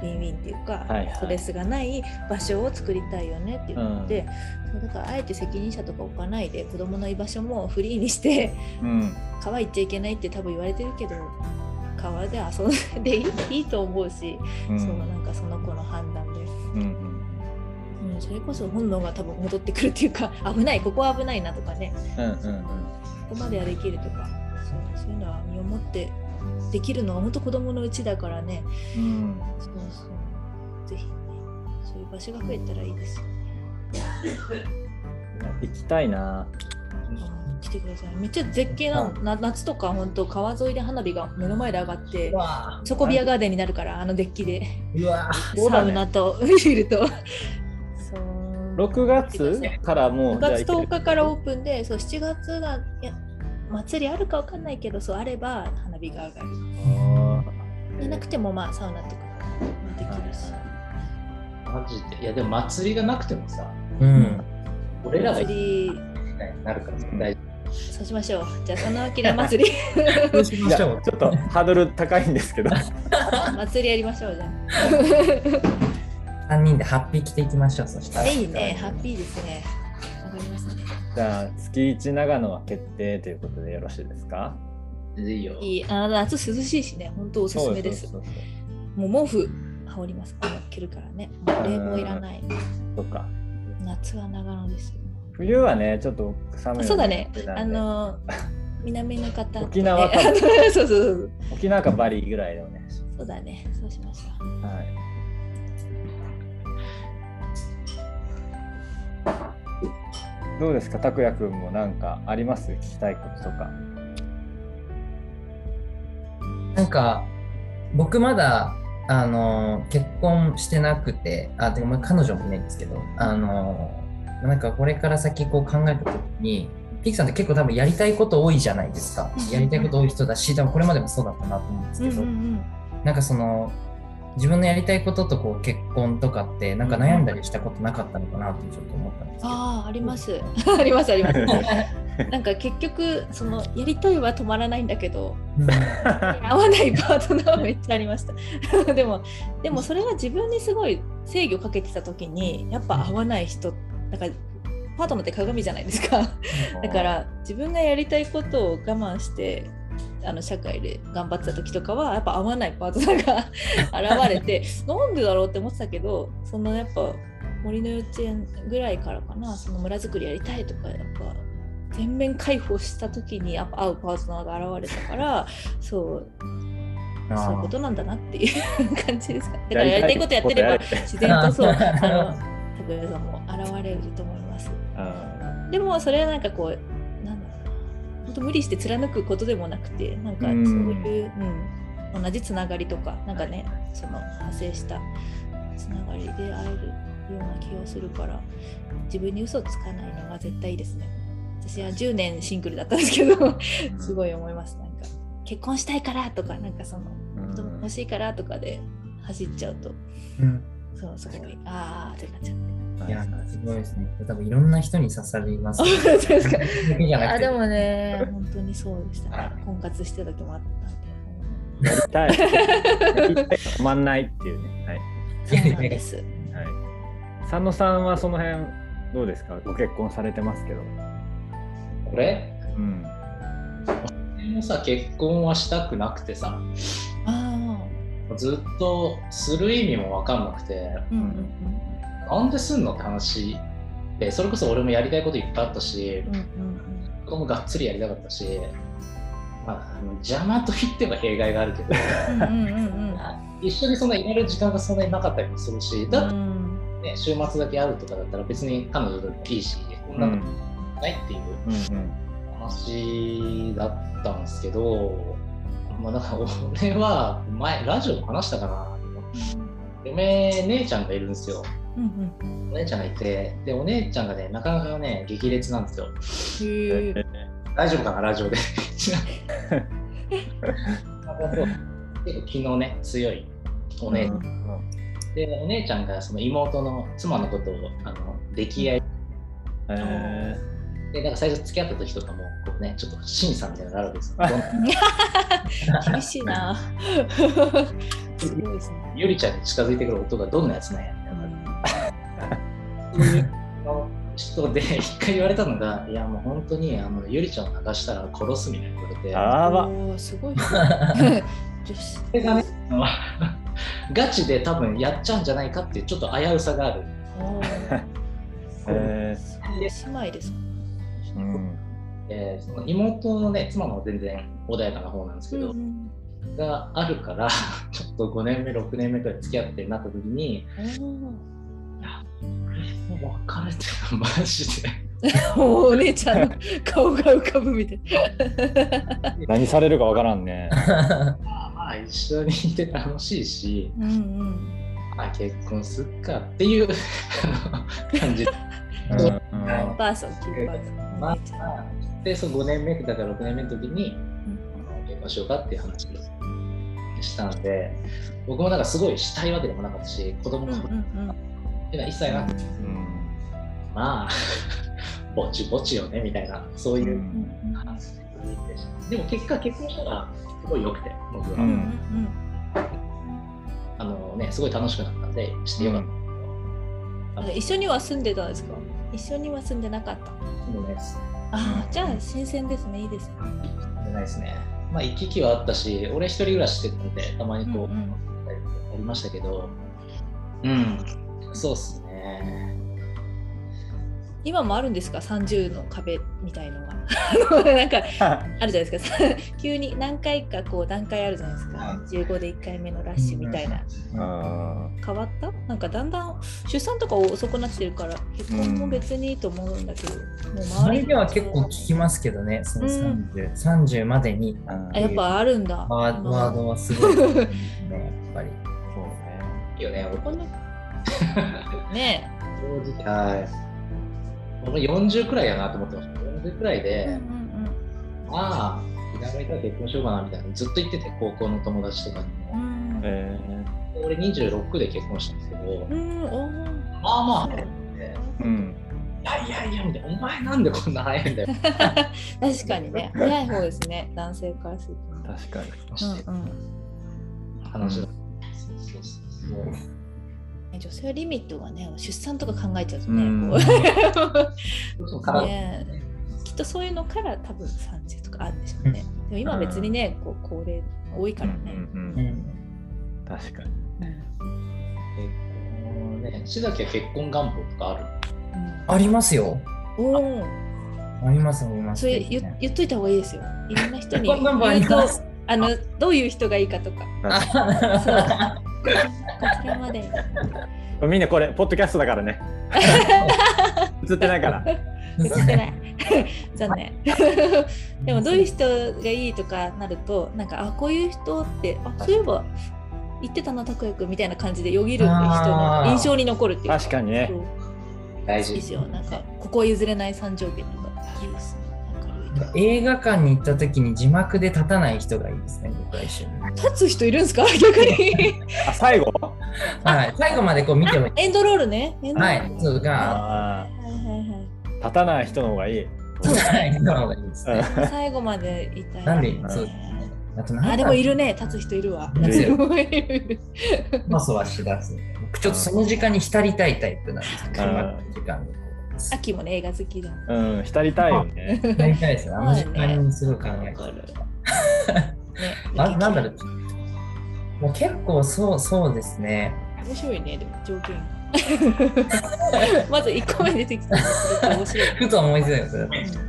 うウィンウィンっていうか、はいはい。ストレスがない場所を作りたいよねって言って、そうだからあえて責任者とか置かないで子供の居場所もフリーにしてうん。川行っちゃいけないって多分言われてるけど川で遊んでいいと思うし、うん。そうなんかその子の判断で、うんうん、それこそ本能が多分戻ってくるっていうか <laughs> 危ないここは危ないなとかね。うんうんここまではできるとか。そうそういうのは身をもってできるのは本当子供のうちだからね。うん。うんそうそう。ぜひねそういう場所が増えたらいいです。よね。行きたいな。来てください。めっちゃ絶景なの、な夏とか本当川沿いで花火が目の前で上がってうわチョコビアガーデンになるからあのデッキで。うわね <laughs> ウナとビールと。そう6月からも6うじゃあ月10行ける。日からオープンでそう7月がいや祭りあるかわかんないけどそうあれば花火が上がる。あでなくてもまあサウナとかもできるし。マジで？いや、でも祭りがなくてもさ、うん。俺らが祭り。なるから絶対。そうしましょう。じゃあその明祭り。<laughs> そうしましょう。ちょっとハードル高いんですけど。<laughs> 祭りやりましょうじゃ3人でハッピー着ていきましょう。そしたら。あいいね。ハッピーですね。わかりますねじゃあ月一長野は決定ということでよろしいですか？いいよ。いい。あ夏涼しいしね。本当おすすめです。もう毛布羽織ります。から着るからね。冷房いらない。そうか。夏は長野ですよ。冬はね、ちょっと寒いのそうだね。あの南の方とね沖縄か。<laughs> そうそうそう沖縄かバリぐらいでもね。そうだね。そうしましょう。はい。どうですか、拓也くんもなんかあります？聞きたいこととか。なんか僕まだあの結婚してなくてあでも彼女もいないんですけどあのなんかこれから先こう考えた時にピクさんって結構多分やりたいこと多いじゃないですか。やりたいこと多い人だし多分これまでもそうだったなと思うんですけど、なんかその自分のやりたいこととこう結婚とかってなんか悩んだりしたことなかったのかなってちょっと思ったんですけど。ああ <laughs> あります。ありますあります。<laughs> なんか結局そのやりたいは止まらないんだけど合わないパートナーはめっちゃありました。<laughs> でもでもそれは自分にすごい制御かけてた時にやっぱ合わない人だからパートナーって鏡じゃないですか。だから自分がやりたいことを我慢してあの社会で頑張ってた時とかはやっぱ合わないパートナーが <laughs> 現れてなんでだろうって思ってたけどそのやっぱ森の幼稚園ぐらいからかなその村づくりやりたいとかやっぱ全面解放した時にやっぱ会うパートナーが現れたからそうそういうことなんだなっていう感じですか。だからやりたいことやってれば自然とそう <laughs> あの拓哉さんも現れると思います。あでもそれはなんかこう本当無理して貫くことでもなくてなんかそううんいう、うん、同じつながりとかなんかねその派生したつながりで会えるような気がするから自分に嘘つかないのが絶対いいですね。私は10年シングルだったんですけどすごい思います。なんか結婚したいからとかなんかそのー子供欲しいからとかで走っちゃうとうん。そうすごいあーってなっちゃって。いや、す。ごいですね。多分いろんな人に刺さります、あ本当ですか。だけじゃなくてあでもね、本当にそうでした。ね。婚活してた時もあったんで。やりたい。やりたい止まんないっていうね。はい。そうです。はい。佐野さんはその辺どうです。かご結婚されてます。けど。俺うん。俺もさ結婚はしたくなくてさあずっとす。る意味も分かんなくてあ、うんうんなんですんのって話。でそれこそ俺もやりたいこといっぱいあったしうんうん子供がっつりやりたかったし、まあ、あの邪魔と言っては弊害があるけどうんうんうんうん。一緒にそんないられる時間がそんなになかったりもするしだってうんね、週末だけ会うとかだったら別に彼女でもいいしこん。うなのん。ないっていううん話だったんですけど、まあ、だから俺は前ラジオで話したかな嫁姉ちゃんがいるんですようんうんお姉ちゃんがいてでお姉ちゃんがねなかなかね激烈なんですよ。大丈夫かなラジオで。<laughs> 結構気のね強いお姉ちゃん、でお姉ちゃんがその妹の妻のことをあの溺愛。えでなんか最初付き合った時とかもこうねちょっと審査みたいなのがあるわけですよ。<laughs> 厳しいな。<laughs> すごいですね。ゆりちゃんに近づいてくる音がどんなやつなんやそういう人で一回言われたのが、いやもう本当にあのゆりちゃんを流したら殺すみたいな言われて、あば。おーすごい。それがね、ガチで多分やっちゃうんじゃないかっていうちょっと危うさがある。おーえ姉妹ですもん。ーうん。えーその妹のね、妻の全然穏やかな方なんですけど、うんがあるから、ちょっと5年目、6年目くらい付き合ってなった時に、別れてる <laughs> マジで。<laughs> おーお姉ちゃんの顔が浮かぶみたい <laughs> 何されるかわからんね。まあまあ一緒にいて楽しいし、な。うんうん。あ結婚すっかっていう感じ。うんうんお母さん、キーパーまあ。で、その5年目だから6年目の時に、んあの結婚しようかっていう話をしたので、僕もなんかすごいしたいわけでもなかったし、子供うんもうん一切なくて、うんまあ、<laughs> ぼちぼちよねみたいな、そういううんうん話でした。でも結果、結婚したらすごい良くて、僕は。うんうんうんあのね、すごい楽しくなったんで、してよかった。うん。一緒には住んでたんですか？一緒には住んでなかった。でもね、ああ、じゃあ新鮮ですね。いいですね。ないですね。まあ、行き来はあったし、俺一人暮らししてたんで、たまにこう、うんうんありましたけど、うん、そうっすね。今もあるんですか ?30 の壁みたいのが。<laughs> なんかあるじゃないですか。<laughs> 急に何回かこう段階あるじゃないですか。15で1回目のラッシュみたいな。あ変わった？なんかだんだん出産とか遅くなってるから結婚も別にいいと思うんだけど、もうそ周りれでは結構聞きますけどね、そのうん30、30までにーあやっぱあるんだ。ワードはすごいね、やっぱり。<laughs> そうね。いいよね、ね正直。はい。俺40くらいやなと思ってました。40くらいえ、で、うんうんまあ、気が向いたら結婚しようかなみたいな、ずっと言ってて、高校の友達とかにも。んえ俺26で結婚したんですけど、うんまあまあ、いーうん。やいやいや、みたいな、お前なんでこんな早いんだよ。<laughs> 確かにね早い方ですね男性からする確かに。と、うんうん話だ。そうそうそうそう。女性はリミットがね出産とか考えちゃうとね,うきっとそういうのから多分30とかあるんでしょうね。でも今は別にねこう高齢多いからね、うんうんうん。うん。確かに。結婚ね、志崎は結婚願望とかある？ありますよ。うんおおあります、あります。それ言言っといた方がいいですよ。いろんな人に。あのどういう人がいいかとか。あ。こちらまで。<laughs> みんなこれ、ポッドキャストだからね。<laughs> 映ってないから。映ってない。<laughs> 残念。でもどういう人がいいとかなるとなんかあこういう人ってあそういえば言ってたな拓也君みたいな感じでよぎる人の印象に残るっていうか。確かにね。大事。ですよ。なんかここは譲れない三条件とか映画館に行った時に字幕で立たない人がいいですね、僕は一緒に。立つ人いるんですか？<laughs> 逆に。あ、最後？はい、最後までこう見てもいい。エンドロールね。ル。はい、そうが、あはいはいはい。ー立たない人の方がいい。立たない人の方がいいですね。うん。最後までいたい、なんでね。そうあとなんかあでもいるね。立つ人いるわ。いる。すごいいる。まそわしだす。僕ちょっとその時間に浸りたいタイプなんですけ時間にこう。秋もね映画好きだうん、浸りたいよね。浸りたいですよ。あの時間にすごい考えてるね <laughs> あなんだろう。もう結構そうそうですね。面白いねでも条件 <laughs> まず1個目出てきたんですけど面白いふと思いついたんですよ。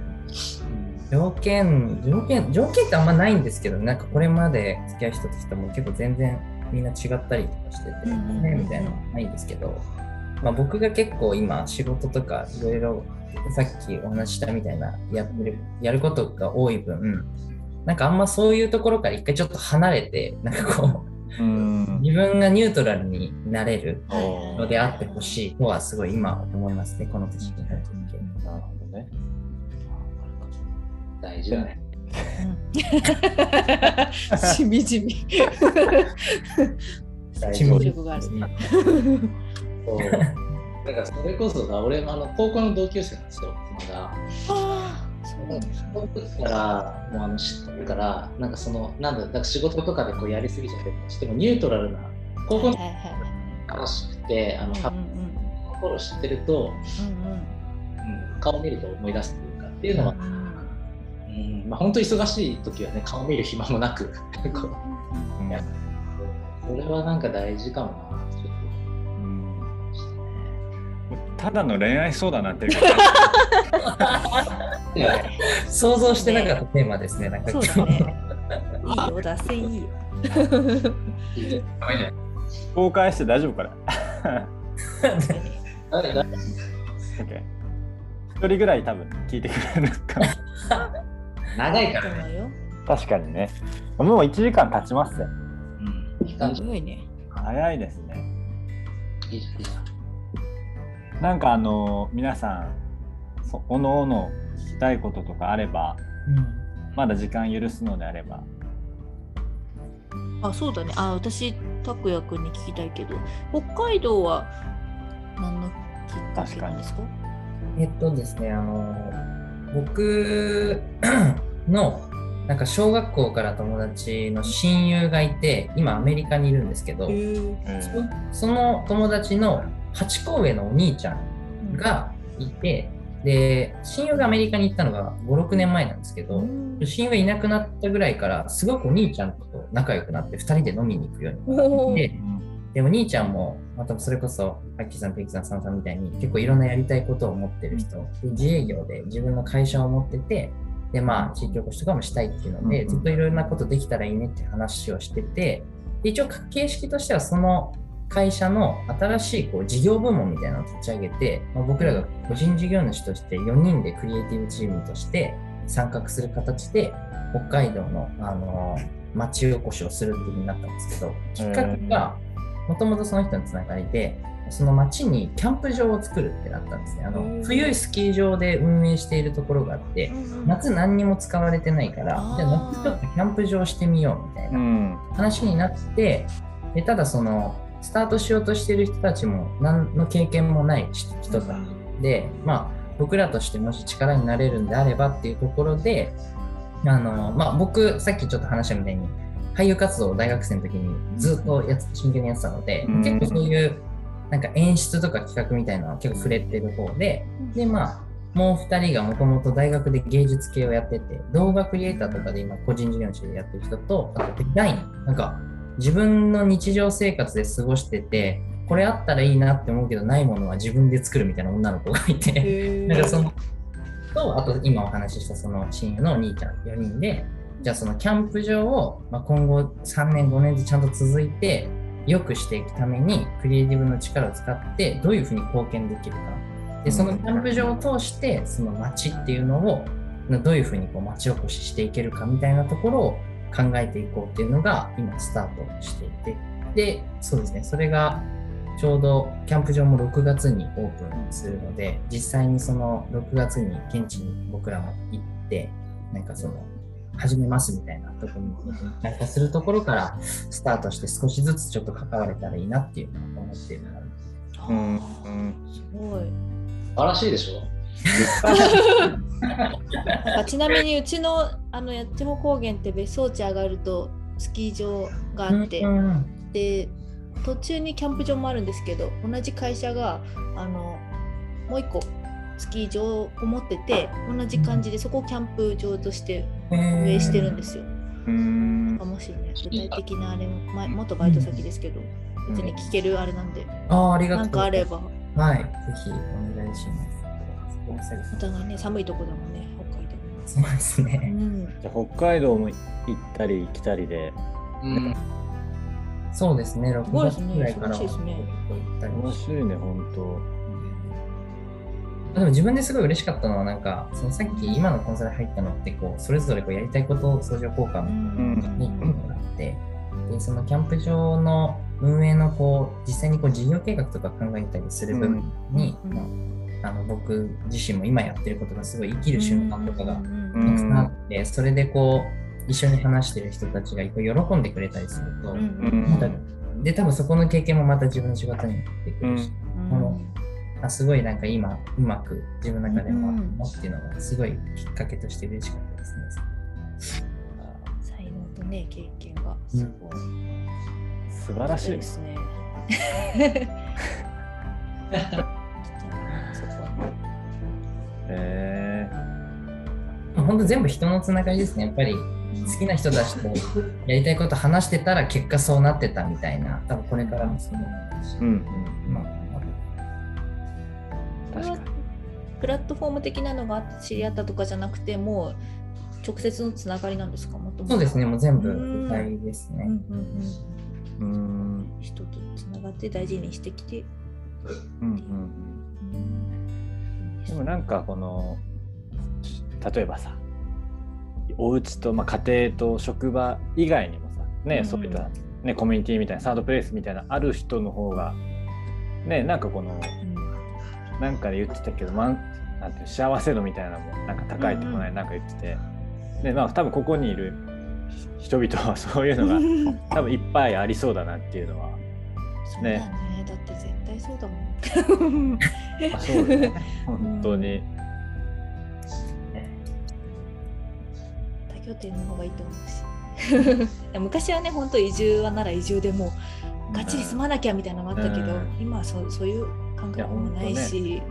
条件、条件、条件ってあんまないんですけど、なんかこれまで付き合う人と人も結構全然みんな違ったりとかしてて、ね、みたいなのはないんですけど、まあ、僕が結構今仕事とかいろいろさっきお話ししたみたいなやってるやることが多い分、なんかあんまそういうところから一回ちょっと離れて、なんかこう、うん。自分がニュートラルになれるはいのであってほしいとはすごい今思いますね、この年になると。なるほどね。大事だね。うん <laughs> しみじみ大気持ち体力がある <laughs> そう。<laughs> なんかそれこそが俺あの高校の同級生なんですよ、妻が。ああそうなんだその時からもうあの知ってるから、なんかその、なんだ、だから仕事とかでこうやりすぎちゃってしてもニュートラルな、高校の楽しくて、あの、うんハッピーな頃知ってると、うんうん。うん顔見ると思い出すというか、っていうのは、うん。うんまあ、本当忙しい時はね、顔見る暇もなく、こう。それはなんか大事かもな、ただの恋愛相談になって想像してなかったテーマですね、なんかそうだねいいよ脱線いいよど、公開して大丈夫かな <laughs> 誰誰 ?OK。一人ぐらい多分聞いてくれるかも。長いからね。確かにね。もう1時間経ちますね。うん、いい感じ。すごいね早いですね。いいじゃん、いいじゃん。なんかあの皆さんそおのおの聞きたいこととかあればまだ時間許すのであれば。あそうだね。あ私拓也君に聞きたいけど北海道は何のきっかけなんですか？えっとですね、あの、僕の、なんか小学校から友達の親友がいて、今アメリカにいるんですけど、そその友達の8個上のお兄ちゃんがいて、で、親友がアメリカに行ったのが5、6年前なんですけど、親友がいなくなったぐらいから、すごくお兄ちゃんと仲良くなって、2人で飲みに行くようになって、で、お兄ちゃんも、またそれこそ、アッキーさん、ペキさん、サンさんみたいに、結構いろんなやりたいことを持ってる人、で自営業で自分の会社を持ってて、で、まあ、地域おこしとかもしたいっていうので、うん。ずっといろいろなことできたらいいねって話をしてて、で一応、形式としては、その会社の新しいこう事業部門みたいなのを立ち上げて、まあ、僕らが個人事業主として4人でクリエイティブチームとして参画する形で、北海道の、あの町おこしをするっていうふうになったんですけど、きっかけが、もともとその人のつながりで、その町にキャンプ場を作るってなったんですね。あの冬スキー場で運営しているところがあって、夏何にも使われてないから、じゃあ夏ちょっとキャンプ場してみようみたいなうん。話になって、でただその、スタートしようとしている人たちも何の経験もない人たちで、まあ、僕らとしてもし力になれるんであればっていうところで、あのまあ、僕、さっきちょっと話したみたいに、俳優活動を大学生の時にずっとやつ真剣にやってたので、うん。結構そういうなんか演出とか企画みたいなのは結構触れてる方で、で、まあ、もう2人がもともと大学で芸術系をやってて、動画クリエイターとかで今個人事業主でやってる人と、あとデザイン、なんか自分の日常生活で過ごしてて、これあったらいいなって思うけど、ないものは自分で作るみたいな女の子がいて、へなんかその、と、あと今お話ししたその親友のお兄ちゃん4人で、じゃあそのキャンプ場を、まあ、今後3年5年でちゃんと続いて、良くしていくためにクリエイティブの力を使ってどういうふうに貢献できるか。で、そのキャンプ場を通して、その街っていうのを、どういうふうにこう町おこししていけるかみたいなところを考えていこうっていうのが今スタートしていて。で、そうですね、それがちょうどキャンプ場も6月にオープンするので、実際にその6月に現地に僕らも行って、なんかその、始めますみたいなところに参加するところからスタートして少しずつちょっと関われたらいいなっていうのを思っているので。うんうん。すごい。素晴らしいでしょ？<laughs> あちなみにうちのあの八千穂高原って別荘地上がるとスキー場があって、うんで途中にキャンプ場もあるんですけど同じ会社があのもう一個スキー場を持ってて同じ感じでそこをキャンプ場として運営してるんですよ。うーん。かもしれない具体的なあれも前元バイト先ですけど別に聞けるあれなんで。ああ、ありがとう。なんかあれば。はい、ぜひお願いします。お互いね。寒いとこだもんね。北海道。そうですうね。ん。じゃあ北海道も行ったり来たりで。うん。そうですね、6月ぐらいからは素晴らしいですね。行ったり。面白いね本当。でも自分ですごい嬉しかったのは、なんか、そのさっき今のコンサル入ったのって、こう、それぞれこうやりたいことを相乗効果うにんがあって、で、そのキャンプ場の運営のこう、実際にこう事業計画とか考えたりする部分に、うん。まあ、あの僕自身も今やってることがすごい生きる瞬間とかがうんたくさんあって、それでこう、一緒に話してる人たちがこう喜んでくれたりすると、うんうんまたで、多分そこの経験もまた自分の仕事にもってくるし、うんこのあすごいなんか今うまく自分の中でもあるなっていうのがすごいきっかけとして嬉しかったですね。才能とね経験がすごい、素晴らしいですね。<laughs> 本当全部人のつながりですね。やっぱり好きな人たちとやりたいこと話してたら結果そうなってたみたいな、多分これからもそうなるし、ーうん。まあ確かに。プラットフォーム的なのがあって知り合ったとかじゃなくてもう直接のつながりなんですか？もともと。そうですね、もう全部うん。具体ですね。うんうんうーん。うん、人とつながって大事にしてきて、うんうん。うん。でもなんかこの例えばさお家と、まあ、家庭と職場以外にもさね、うん。そういった、ね、コミュニティみたいなサードプレイスみたいなある人の方がねなんかこのなんかで言ってたけど、まん、なんて幸せ度みたいなのもなんか高いとこない、うん。なんか言ってて。でまあ多分ここにいる人々はそういうのがうん <laughs> 多分いっぱいありそうだなっていうのはそうだね。だって絶対そうだもん。<laughs> あそうだね。本当に。拠点の方がいいと思うし <laughs> 昔はね本当移住はなら移住でもうガチリ住まなきゃみたいなのがあったけど、うん。今はそうそういう感覚もないし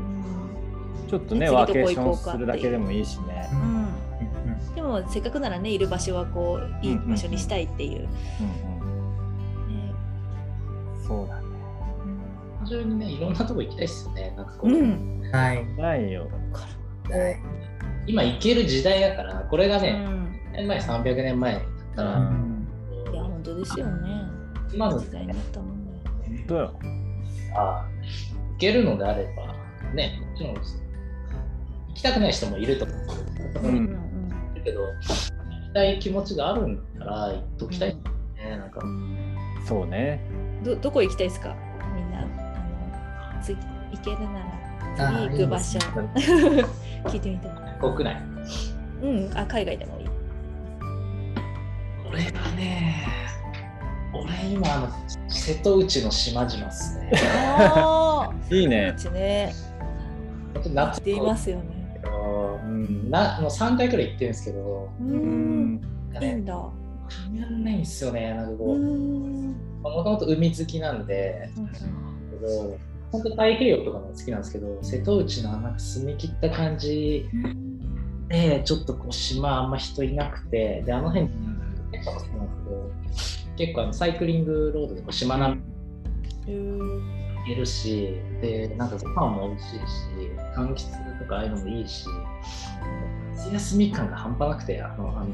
ちょっとね次ワーケーションどこ行こうかするだけでもいいしね。うん、でもせっかくならねいる場所はこういい場所にしたいっていう、ねうんうん、そうだね。単純にね、いろんなとこ行きたいっすよね。なんかこう、うん。はい。ないよ。はい。今行ける時代だから、これがうね、ん年前、300年前だったら、うん。いや本当ですよね。今の時代になったもんね。本当よ。あ行けるのであれば、ね、もちろん行きたくない人もいると思う。うんうんだけど、行きたい気持ちがあるんだったら、行っときたい。ですね。なんか、そうね。どどこ行きたいですか？みんなあの次行けるならあ次行く場所。<laughs> 聞いてみたい国内。うん。あ海外でも俺はね、俺今、あの瀬戸内の島々っすね。いいね。ちね。本当行夏っていますよね。うん。なもう3回くらい行ってるんですけど、ううんん。いいなんだ。う決められないんですよね。なんかこう、ん。もともと海好きなんで、けど本当太平洋とかも好きなんですけど、瀬戸内のなんか澄み切った感じで、ちょっとこう島あんま人いなくて、で、あの辺、結構あのサイクリングロードでこう島並みうん行けるし、で、なんかご飯も美味しいし、柑橘とかああいうのもいいし、夏休み感が半端なくて、あの、あの、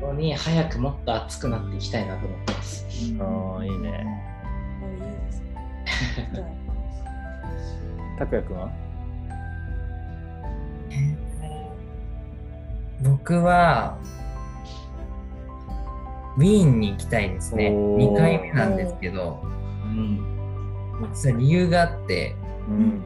ここに早くもっと暑くなっていきたいなと思ってます。ああ、いいね。拓也くんは僕は、ウィーンに行きたいですね。おー2回目なんですけど、うん。それ理由があって、うん。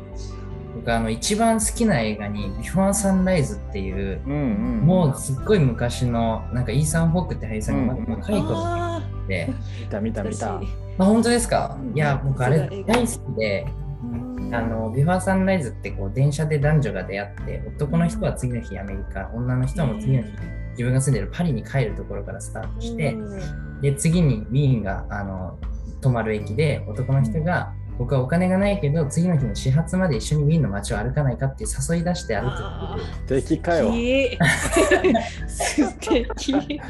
僕あの一番好きな映画に「ビフォーサンライズ」っていう、うんうん。もうすっごい昔のなんかイーサン・ホークって俳優さんが若い頃あで、見た見た見た。あ本当ですか？うんいや僕あれ大好きでうんあのビファーサンライズってこう電車で男女が出会って男の人は次の日アメリカ女の人はもう次の日自分が住んでるパリに帰るところからスタートしてで次にウィーンがあの泊まる駅で男の人が僕はお金がないけど次の日の始発まで一緒にウィーンの街を歩かないかって誘い出して歩くっていう。敵かよ。素敵。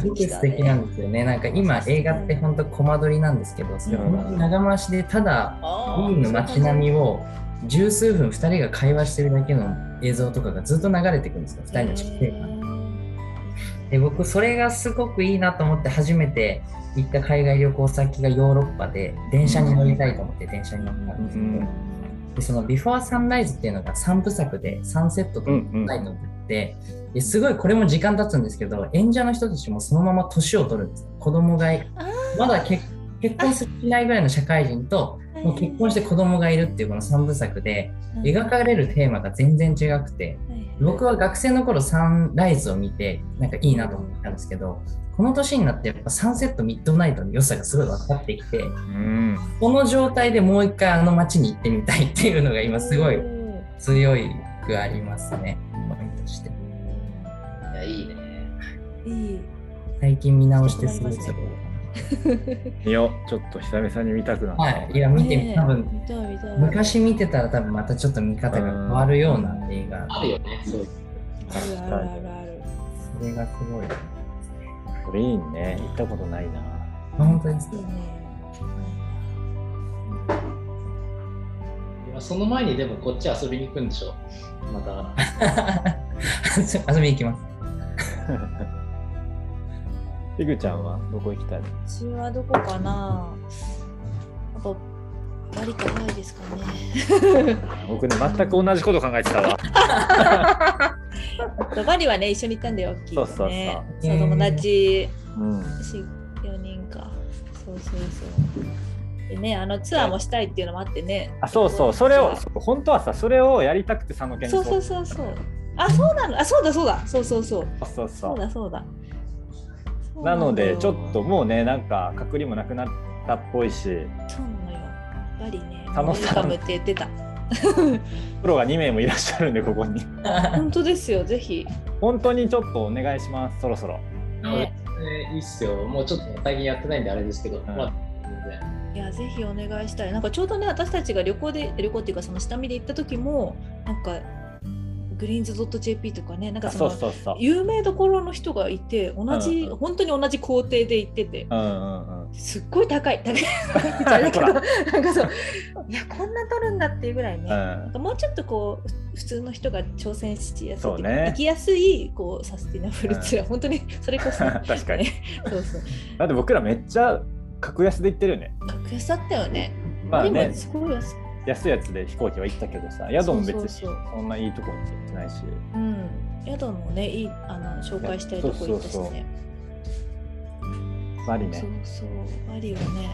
すごく素敵なんですよね。なんか今映画って本当コマ撮りなんですけど、それ長回しでただウィーンの街並みを十数分2人が会話してるだけの映像とかがずっと流れてくるんですよ、2人の地平が。で僕それがすごくいいなと思って初めて行った海外旅行先がヨーロッパで電車に乗りたいと思って電車に乗ったんですけど、でそのビフォーサンライズっていうのが3部作でサンセットとナイトって、ですごいこれも時間経つんですけど演者の人たちもそのまま年を取るんです。子供がいまだ結結婚しないぐらいの社会人ともう結婚して子供がいるっていうこの3部作で描かれるテーマが全然違くて僕は学生の頃サンライズを見てなんかいいなと思ったんですけどこの年になってやっぱサンセットミッドナイトの良さがすごい分かってきてうん。この状態でもう一回あの街に行ってみたいっていうのが今すごい強いくありますねポイントとして。いや、いいね。い。い最近見直してすごいそれ見よう。ちょっと久々に見たくなった。はい。いや見てみねえ。多分見たい見たい。昔見てたら多分またちょっと見方が変わるような映画。あるよね、そう。あるあるあるある。それがすごいこれいいね。行ったことないな。あ本当ですか？いいね。今その前にでもこっち遊びに行くんでしょ。また。<laughs> <laughs> 遊びに行きます <laughs> いぐちゃんはどこ行きたい？の私はどこかな？やっぱバリかハワイですかね。<laughs> 僕ね、全く同じこと考えてたわ。<laughs> バリはね一緒に行ったんだよ大きいそうそうそう。ねそう友達うん。私4人か。そうそうそう。でねあのツアーもしたいっていうのもあってね。あ、そうそう、それを、本当はさ、それをやりたくて佐野県にそうそうそうそう。あそうなの。あそうだそうだ。そうそうそう。そうそうそそううだそうだなので、ちょっともうね、なんか隔離もなくなったっぽいし、そうなのよバリね佐野さんウェルカムって言ってたプロが2名もいらっしゃるんで、ここに。<laughs> 本当ですよぜひ本当にちょっとお願いします、そろそろ。ねいいっすよ。もうちょっと最近やってないんであれですけど、んまあ。いやぜひお願いしたいなんかちょうどね私たちが旅行で旅行っていうかその下見で行った時もなんかグリーンズ .jp とかねなんかあその。有名どころの人がいて同じ、うんうん本当に同じ工程で行ってて。うんうんうん。すっごい高い。高い。だけどなんかそう。いやこんな取るんだっていうぐらいね、なん。かもうちょっとこう普通の人が挑戦しやすいね。行きやすいこうサスティナブルツアー、本当にそれこそ。<laughs> 確かに。そうそう。だって僕らめっちゃ格安で行ってるよね。格安だったよね。まあね。今、すごい安い安いやつで飛行機は行ったけどさ、宿も別にそんないいところに行ってないし。うん。宿もねいいあの紹介したいとこ行ったしね。バリね。そう。そう。バリはね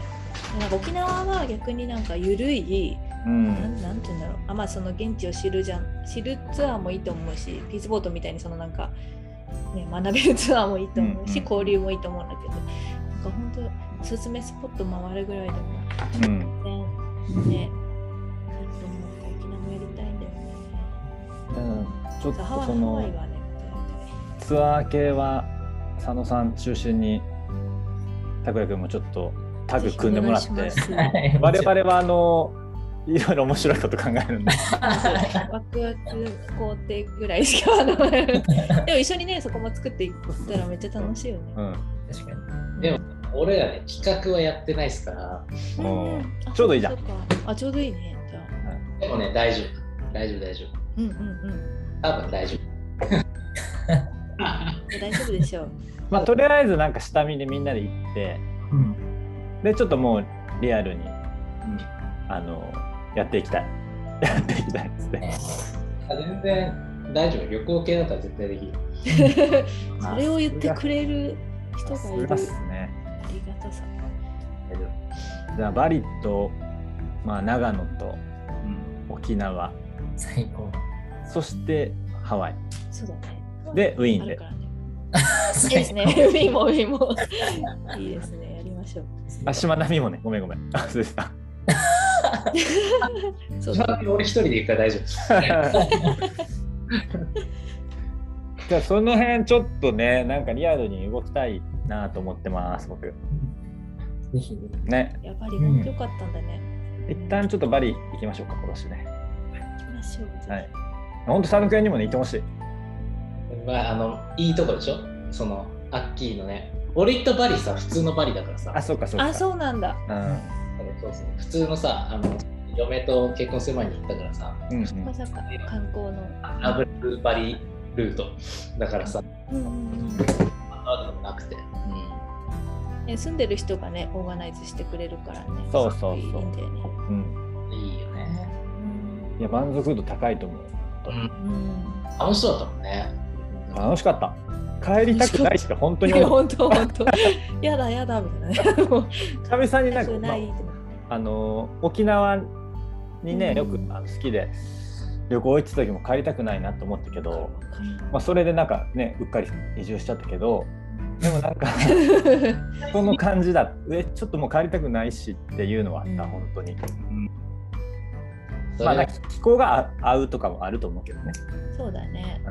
なんか沖縄は逆になんか緩い、うん。なんなんて言うんだろう。あまあその現地を知るじゃん。知るツアーもいいと思うしピースボートみたいにそのなんか、ね、学べるツアーもいいと思うし、うんうん。交流もいいと思うんだけど。なんか本当おすすめスポット回るぐらいでもうん。ねうんちょっとそのツアー系は佐野さん中心に拓也君もちょっとタグ組んでもらって。我々はあのいろいろ面白いこと考えるんで。ワクワク工程ぐらいしかでも一緒にねそこも作っていったらめっちゃ楽しいよね。うん。確かに。でも、俺らね、企画はやってないですから、うん。ちょうどいいじゃん。あちょうどいいね。じゃあ。でもね、大丈夫。大丈夫、大丈夫。うんうんうん。多分大丈大丈夫でしょう。<laughs> まあとりあえずなんか下見でみんなで行ってうんでちょっともうリアルにあのやっていきたい <laughs> やっていきたいですね夫。全然大丈夫。旅行系だったら絶対できる。<laughs> それを言ってくれる人がいるさすねありがたさ。じゃあバリと、まあ、長野と夫。沖縄最高そしてハワイそうだね。でウィーンでねいいですね。ウィーンもウィーンも。<laughs> いいですね。やりましょう。あしまなみもねごめんごめんあそうでした <laughs> そう俺一人で行くから大丈夫。<laughs> じゃあその辺ちょっとねなんかリアルに動きたいなと思ってます僕ぜひ。ねやっぱり本当よかったんだね。一旦ちょっとバリ行きましょうか今年ね行きましょう。はい本当佐野くんにもね行ってほしいまあ、あの、いいとこでしょ？その、アッキーのね。俺行ったバリさ、普通のバリだからさ。あそうかそうかあ、そうなんだ。うんそうそう普通のさ、あの、嫁と結婚する前に行ったからさ、うんまさか観光の。ラブルバリルート。だからさ、うんうんうんあでもなくて。ね、住んでる人がね、オーガナイズしてくれるからね。そうそうそういいんだよね。うんうん、いいよね。いや満足度高いと思ううん、うん。楽しそうだったもんね。楽しかった。帰りたくないって本当に本当本当。<laughs> やだやだみたいな。<laughs> 久々になんか、まあ、あの沖縄にねよくうんあの好きで旅行行ってた時も帰りたくないなと思ったけど、まあ、それでなんかねうっかり移住しちゃったけどでもなんか <laughs> その感じだ。えちょっともう帰りたくないしっていうのはあった、うん。本当に、それまあ気候が合うとかもあると思うけどね、そうだね。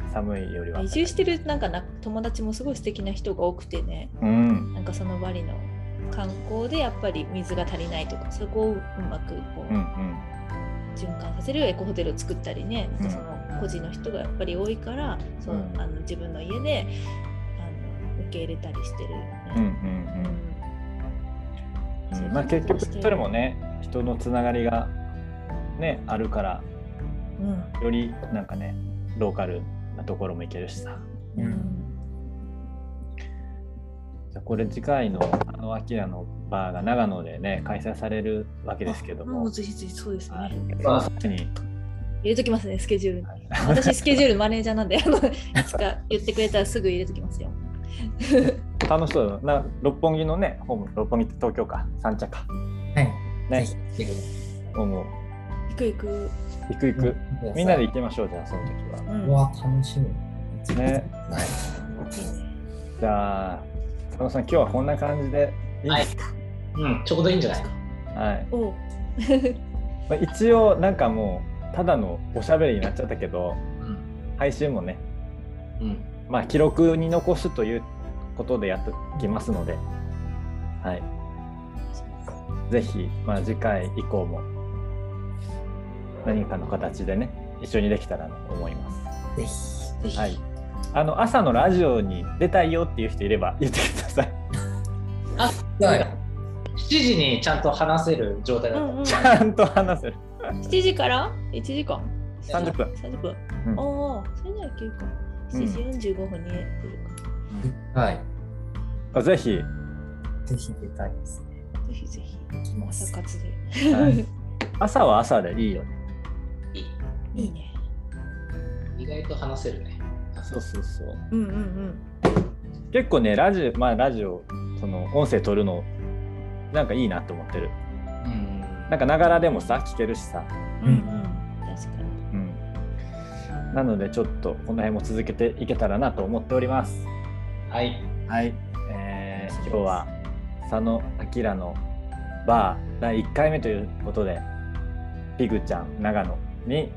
うん、寒いよりは。移住してるなんかな友達もすごい素敵な人が多くてね、うん。なんかそのバリの観光でやっぱり水が足りないとか、そこをうまくこう、うんうん。循環させるエコホテルを作ったりね、なんかその個人の人がやっぱり多いから、そううん。あの自分の家であの受け入れたりしてるよね。うんうん。うん。うん。まあ、結局それもね人のつながりがねあるからうん。よりなんかねローカルなところも行けるしさ。うん。うん。じゃあこれ次回のあのアキラのバーが長野でね開催されるわけですけども。もうぜひぜひそうですはい。ね。その際に入れときますね、スケジュール。に。私、スケジュールマネージャーなんで、あのいつか言ってくれたらすぐ入れときますよ。楽しそうだな六本木のねホーム六本木って東京か。三茶か。はい。ね。ぜひ来てく。行く行く。行くみんなで行きましょうじゃあその時は。うん。うわ、楽しみ。ね。いいねじゃあ佐野さん今日はこんな感じで。いい。ですかうん、ちょうどいいんじゃないはい、おう。まあ、一応なんかもうただのおしゃべりになっちゃったけどうん。配信もねうん。まあ記録に残すということでやってきますので。はい。ぜひ、まあ、次回以降も何かの形でね一緒にできたらと思います。ぜひ。ぜひ。はい、あの朝のラジオに出たいよっていう人いれば <laughs> 言ってください。あ、はい。7時にちゃんと話せる状態だった。うんうん、ちゃんと話せる。7時から ?1 時間？30分。30分。うんおお、それならいけるか。7時45分に出るか。はい。ぜひ、ぜひ出たいですね。ぜひぜひ、朝。活で。はい朝は朝でいいよね。いいね。意外と話せるね。あそうそうそう。うんうんうん。結構ね、ラジオ、まあラジオ、その音声撮るの、なんかいいなと思ってる。うん。なんかながらでもさ、聞けるしさ。うんうん。確かに。うん。なので、ちょっとこの辺も続けていけたらなと思っております。はい。はい。えー、今日は佐野明のバー第1回目ということで、ピグちゃん、長野に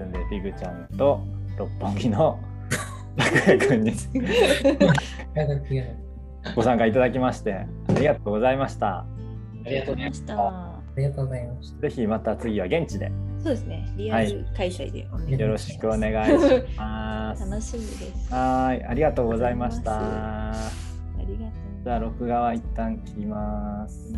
住んでるピグちゃんと六本木の拓也君に大学やご参加いただきまして、ありがとうございました。ありがとうございま。した。ありがとうございました。ぜひまた次は現地でそうですね。リアル開催でお願いします。よろしくお願いします。楽しみです。はい、ありがとうございました。ありがとう。じゃあ録画は一旦切ります。